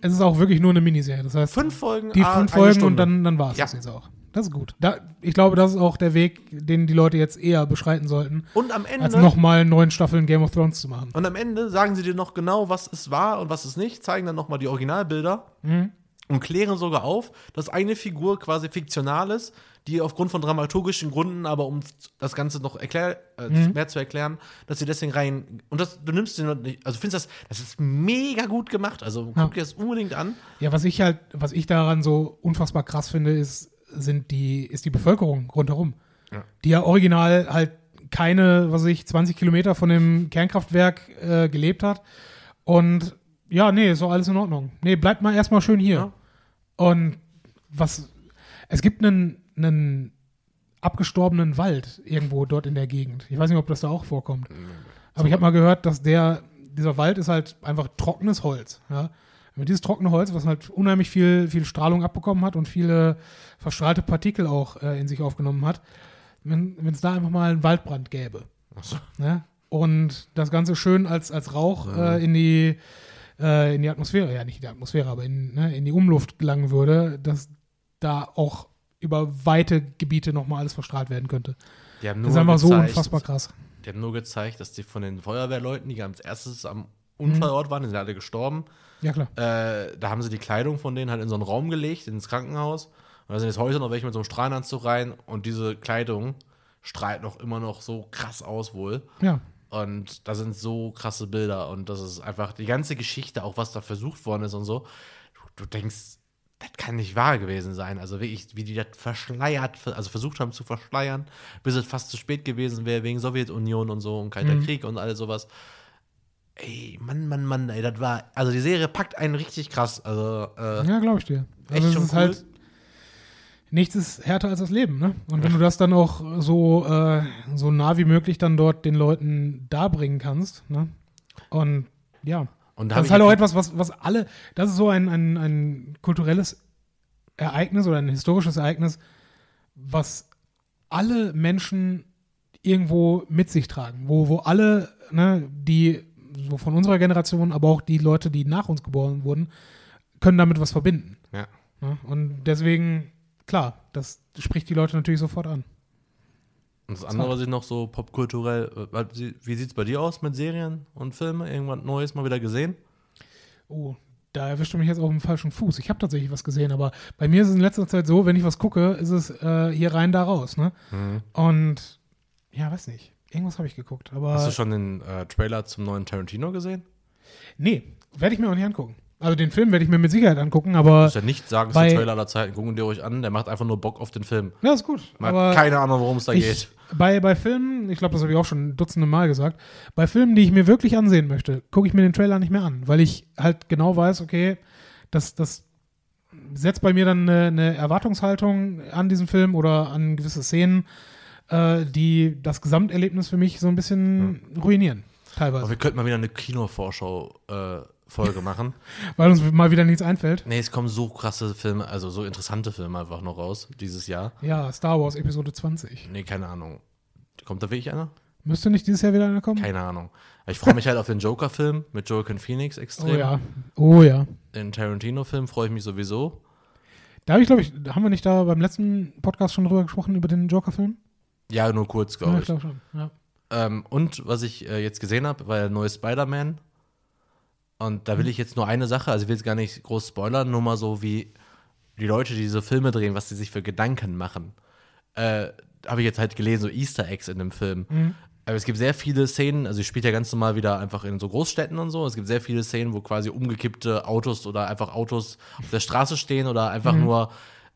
Es ist auch wirklich nur eine Miniserie. Das heißt, fünf Folgen, die ah, fünf Folgen Stunde. und dann, dann war es Ja. das jetzt auch. Das ist gut. Da, ich glaube, das ist auch der Weg, den die Leute jetzt eher beschreiten sollten, Und am Ende als nochmal neun Staffeln Game of Thrones zu machen. Und am Ende sagen sie dir noch genau, was es war und was es nicht, zeigen dann nochmal die Originalbilder Mhm. und klären sogar auf, dass eine Figur quasi fiktional ist, die aufgrund von dramaturgischen Gründen, aber um das Ganze noch erklär, äh, Mhm. mehr zu erklären, dass sie deswegen rein. Und das, du nimmst den nicht, also findest das, das ist mega gut gemacht. Also Ja. guck dir das unbedingt an. Ja, was ich halt, was ich daran so unfassbar krass finde, ist, sind die, ist die Bevölkerung rundherum. Ja. Die ja original halt keine, was weiß ich, 20 Kilometer von dem Kernkraftwerk äh, gelebt hat. Und ja, nee, ist doch alles in Ordnung. Nee, bleibt mal erstmal schön hier. Ja. Und was, es gibt einen, einen abgestorbenen Wald irgendwo dort in der Gegend. Ich weiß nicht, ob das da auch vorkommt. Aber ich habe mal gehört, dass der, dieser Wald ist halt einfach trockenes Holz. Ja? Mit dieses trockene Holz, was halt unheimlich viel, viel Strahlung abbekommen hat und viele verstrahlte Partikel auch äh, in sich aufgenommen hat, wenn es da einfach mal einen Waldbrand gäbe. Achso. Ne? Und das Ganze schön als, als Rauch äh, in, die, äh, in die Atmosphäre, ja nicht in die Atmosphäre, aber in, ne, in die Umluft gelangen würde, dass da auch über weite Gebiete nochmal alles verstrahlt werden könnte. Das ist einfach so unfassbar krass. Die haben nur gezeigt, dass die von den Feuerwehrleuten, die als erstes am Unfallort waren, die sind alle gestorben, Ja, klar. Äh, da haben sie die Kleidung von denen halt in so einen Raum gelegt, ins Krankenhaus. Und da sind jetzt heute noch welche mit so einem Strahlenanzug rein und diese Kleidung strahlt noch immer noch so krass aus wohl. Ja. Und da sind so krasse Bilder und das ist einfach die ganze Geschichte, auch was da versucht worden ist und so. Du, du denkst, das kann nicht wahr gewesen sein. Also wirklich, wie die das verschleiert, also versucht haben zu verschleiern, bis es fast zu spät gewesen wäre wegen Sowjetunion und so und Kalter Mhm. Krieg und all sowas. Ey, Mann, Mann, Mann, ey, das war, also die Serie packt einen richtig krass. Also, äh, Ja, glaube ich dir. Echt Also es schon ist cool. halt, nichts ist härter als das Leben, ne? Und wenn du das dann auch so, äh, so nah wie möglich dann dort den Leuten darbringen kannst, ne? Und ja, Und da Das ist halt auch etwas, was, was alle, das ist so ein, ein, ein kulturelles Ereignis oder ein historisches Ereignis, was alle Menschen irgendwo mit sich tragen, wo, wo alle, ne, die so von unserer Generation, aber auch die Leute, die nach uns geboren wurden, können damit was verbinden. Ja. Ne? Und deswegen, klar, das spricht die Leute natürlich sofort an. Und das andere, was ich noch so popkulturell, äh, wie sieht es bei dir aus mit Serien und Filmen? Irgendwas Neues mal wieder gesehen? Oh, da erwischt du mich jetzt auf dem falschen Fuß. Ich habe tatsächlich was gesehen, aber bei mir ist es in letzter Zeit so, wenn ich was gucke, ist es äh, hier rein, da raus. Ne? Mhm. Und ja, weiß nicht. Irgendwas habe ich geguckt, aber Hast du schon den äh, Trailer zum neuen Tarantino gesehen? nee, werde ich mir auch nicht angucken. Also den Film werde ich mir mit Sicherheit angucken, aber Muss ja nicht sagen, es ist der Trailer aller Zeiten. Gucken dir euch an, der macht einfach nur Bock auf den Film. ja, ist gut. Man aber hat keine Ahnung, worum es da ich, geht. bei, bei Filmen, ich glaube, das habe ich auch schon dutzende Mal gesagt, bei Filmen, die ich mir wirklich ansehen möchte, gucke ich mir den Trailer nicht mehr an, weil ich halt genau weiß, okay, das, das setzt bei mir dann eine, eine Erwartungshaltung an diesen Film oder an gewisse Szenen, äh, die das Gesamterlebnis für mich so ein bisschen ruinieren, teilweise. Aber wir könnten mal wieder eine Kinovorschau-Folge machen. Weil uns mal wieder nichts einfällt. Nee, es kommen so krasse Filme, also so interessante Filme einfach noch raus dieses Jahr. Ja, Star Wars Episode 20. Nee, keine Ahnung. Kommt da wirklich einer? Müsste nicht dieses Jahr wieder einer kommen? Keine Ahnung. Ich freue mich halt auf den Joker-Film mit Joaquin Phoenix Oh extrem. ja. Oh ja. Den Tarantino-Film freue ich mich sowieso. Da habe ich, glaube ich, haben wir nicht da beim letzten Podcast schon drüber gesprochen, über den Joker-Film? Ja, nur kurz, glaube Ja, ich. glaube schon. Ja. Ähm, und was ich äh, jetzt gesehen habe, war der neue Spider-Man. Und da will ich jetzt nur eine Sache, also ich will jetzt gar nicht groß spoilern, nur mal so wie die Leute, die diese Filme drehen, was die sich für Gedanken machen. Äh, habe ich jetzt halt gelesen, so Easter Eggs in dem Film. Aber es gibt sehr viele Szenen, also ich spiele ja ganz normal wieder einfach in so Großstädten und so. Es gibt sehr viele Szenen, wo quasi umgekippte Autos oder einfach Autos auf der Straße stehen oder einfach nur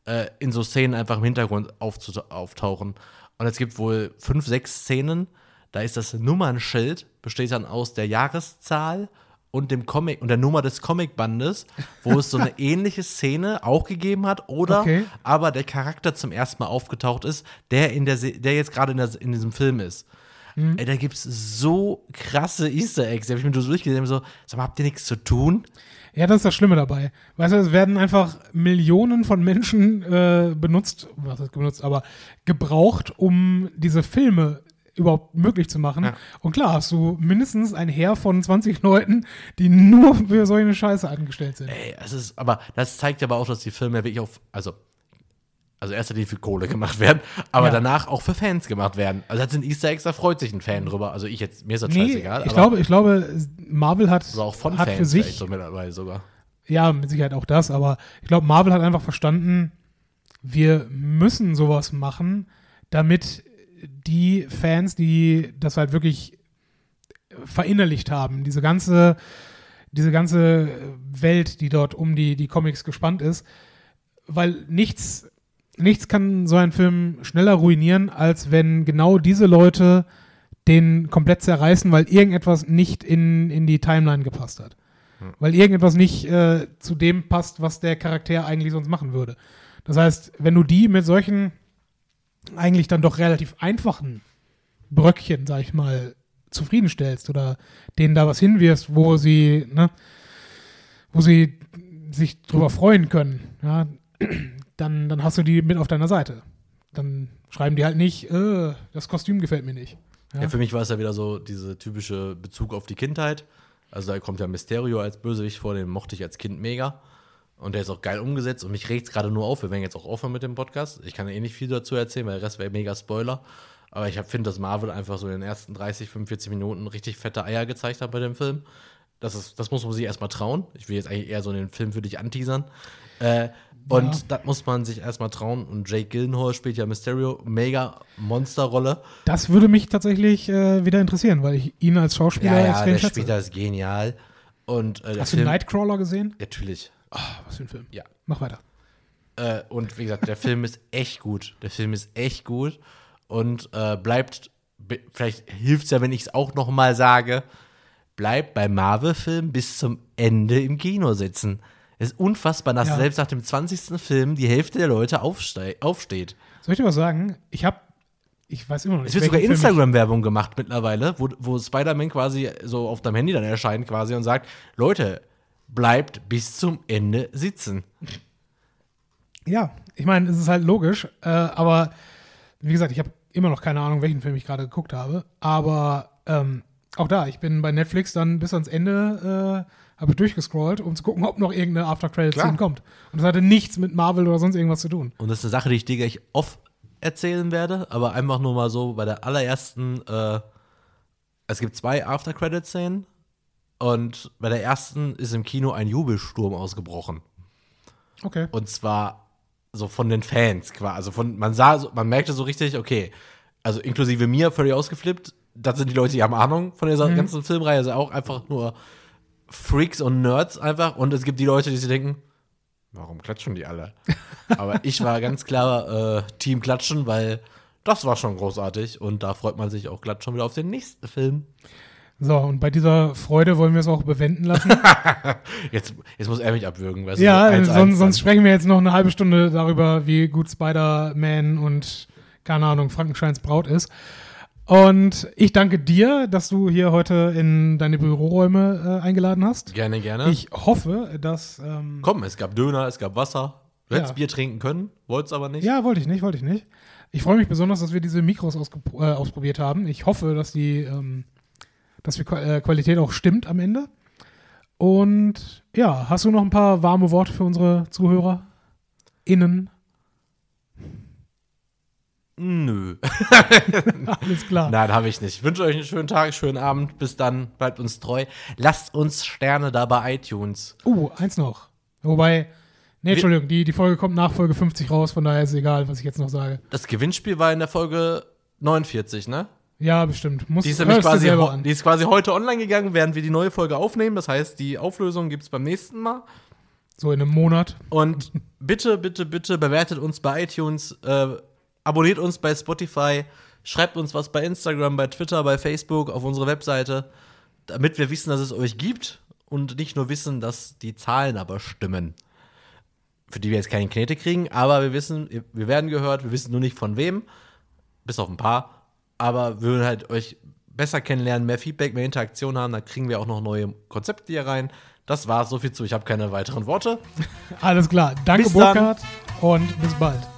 äh, in so Szenen einfach im Hintergrund auftauchen. Und es gibt wohl fünf, sechs Szenen, da ist das Nummernschild, besteht dann aus der Jahreszahl und dem Comic und der Nummer des Comicbandes, wo es so eine ähnliche Szene auch gegeben hat, oder Okay. aber der Charakter zum ersten Mal aufgetaucht ist, der in der Se der jetzt gerade in, der- in diesem Film ist. Ey, da gibt's so krasse Easter Eggs. Die habe ich mir so durchgelesen, so, sag mal, habt ihr nichts zu tun? Ja, das ist das Schlimme dabei. Weißt du, es werden einfach Millionen von Menschen äh, benutzt, was heißt benutzt, aber gebraucht, um diese Filme überhaupt möglich zu machen. Ja. Und klar hast du mindestens ein Heer von 20 Leuten, die nur für solche Scheiße angestellt sind. Ey, es ist, aber das zeigt aber auch, dass die Filme wirklich auf, also, also erster Linie für Kohle gemacht werden, aber Ja. danach auch für Fans gemacht werden. Also das sind Easter Eggs, da freut sich ein Fan drüber. Also ich jetzt, mir ist das Nee, scheißegal, ich glaube, ich glaube, Marvel hat, also auch von hat Fans für sich so mittlerweile sogar. Ja, mit Sicherheit auch das, aber ich glaube, Marvel hat einfach verstanden, wir müssen sowas machen, damit die Fans, die das halt wirklich verinnerlicht haben, diese ganze, diese ganze Welt, die dort um die, die Comics gespannt ist, weil nichts, nichts kann so einen Film schneller ruinieren, als wenn genau diese Leute den komplett zerreißen, weil irgendetwas nicht in, in die Timeline gepasst hat. Weil irgendetwas nicht äh, zu dem passt, was der Charakter eigentlich sonst machen würde. Das heißt, wenn du die mit solchen eigentlich dann doch relativ einfachen Bröckchen, sag ich mal, zufriedenstellst oder denen da was hinwirfst, wo sie, ne, wo sie sich drüber freuen können, ja, dann, dann hast du die mit auf deiner Seite. Dann schreiben die halt nicht, äh, das Kostüm gefällt mir nicht. Ja. Ja. für mich war es ja wieder so diese typische Bezug auf die Kindheit. Also da kommt ja Mysterio als Bösewicht vor, den mochte ich als Kind mega. Und der ist auch geil umgesetzt und mich regt es gerade nur auf. Wir werden jetzt auch aufhören mit dem Podcast. Ich kann ja eh nicht viel dazu erzählen, weil der Rest wäre mega Spoiler. Aber ich finde, dass Marvel einfach so in den ersten 30, 45 Minuten richtig fette Eier gezeigt hat bei dem Film. Das, ist, das muss man sich erstmal trauen. Ich will jetzt eigentlich eher so den Film für dich anteasern. Äh, und das muss man sich erstmal trauen. Und Jake Gyllenhaal spielt ja Mysterio. Mega Monsterrolle. Das würde mich tatsächlich äh, wieder interessieren, weil ich ihn als Schauspieler Ja, ja, der schätze. spielt das genial. Und äh, Hast du Film, Nightcrawler gesehen? Natürlich. Ah, was für ein Film. Ja. Mach weiter. Äh, und wie gesagt, der Film ist echt gut. Der Film ist echt gut und äh, bleibt, vielleicht hilft es ja, wenn ich es auch noch mal sage, bleibt bei Marvel-Filmen bis zum Ende im Kino sitzen. Es ist unfassbar, dass Ja. selbst nach dem 20. Film die Hälfte der Leute aufsteht. Soll ich dir was sagen? Ich habe Ich weiß immer noch nicht. Es wird sogar Instagram-Werbung gemacht mittlerweile, wo, wo Spider-Man quasi so auf deinem Handy dann erscheint quasi und sagt, Leute, bleibt bis zum Ende sitzen. Ja, ich meine, es ist halt logisch, äh, aber wie gesagt, ich habe immer noch keine Ahnung, welchen Film ich gerade geguckt habe. Aber ähm, auch da, ich bin bei Netflix dann bis ans Ende, äh, habe ich durchgescrollt, um zu gucken, ob noch irgendeine After-Credit-Scene Klar. kommt. Und das hatte nichts mit Marvel oder sonst irgendwas zu tun. Und das ist eine Sache, die ich dir gleich off erzählen werde, aber einfach nur mal so bei der allerersten, äh, es gibt zwei After-Credit-Szenen und bei der ersten ist im Kino ein Jubelsturm ausgebrochen. Okay. Und zwar so von den Fans quasi. Also von, man sah, man merkte so richtig, okay, also inklusive mir völlig ausgeflippt, das sind die Leute, die haben Ahnung von dieser ganzen Filmreihe, also auch einfach nur Freaks und Nerds einfach. Und es gibt die Leute, die sich denken, warum klatschen die alle? Aber ich war ganz klar äh, Team Klatschen, weil das war schon großartig und da freut man sich auch glatt schon wieder auf den nächsten Film. So, und bei dieser Freude wollen wir es auch bewenden lassen. Jetzt, jetzt muss er mich abwürgen, weißt ja, du? 1-1 sonst, dann. sonst sprechen wir jetzt noch eine halbe Stunde darüber, wie gut Spider-Man und, keine Ahnung, Frankensteins Braut ist. Und ich danke dir, dass du hier heute in deine Büroräume äh, eingeladen hast. Gerne, gerne. Ich hoffe, dass. Ähm, Komm, es gab Döner, es gab Wasser. Du hättest Ja. Bier trinken können, wolltest aber nicht. ja, wollte ich nicht, wollte ich nicht. Ich freue mich besonders, dass wir diese Mikros äh, ausprobiert haben. Ich hoffe, dass die, ähm, dass die äh, Qualität auch stimmt am Ende. Und ja, hast du noch ein paar warme Worte für unsere Zuhörer? Innen. Nö. Alles klar. Nein, habe ich nicht. Ich wünsche euch einen schönen Tag, schönen Abend. Bis dann. Bleibt uns treu. Lasst uns Sterne da bei iTunes. Uh, eins noch. Wobei, nee, Entschuldigung, die, die Folge kommt nach Folge 50 raus, von daher ist es egal, was ich jetzt noch sage. Das Gewinnspiel war in der Folge 49, ne? Ja, bestimmt. Muss Die ist nämlich quasi, die ist quasi heute online gegangen, während wir die neue Folge aufnehmen. Das heißt, die Auflösung gibt es beim nächsten Mal. So in einem Monat. Und bitte, bitte, bitte bewertet uns bei iTunes, äh, abonniert uns bei Spotify, schreibt uns was bei Instagram, bei Twitter, bei Facebook, auf unsere Webseite, damit wir wissen, dass es euch gibt und nicht nur wissen, dass die Zahlen aber stimmen. Für die wir jetzt keine Knete kriegen, aber wir wissen, wir werden gehört, wir wissen nur nicht von wem, bis auf ein paar, aber wir würden halt euch besser kennenlernen, mehr Feedback, mehr Interaktion haben, dann kriegen wir auch noch neue Konzepte hier rein. Das war's, so viel zu. Ich habe keine weiteren Worte. Alles klar. Danke, Bis. Burkhard. Und bis bald.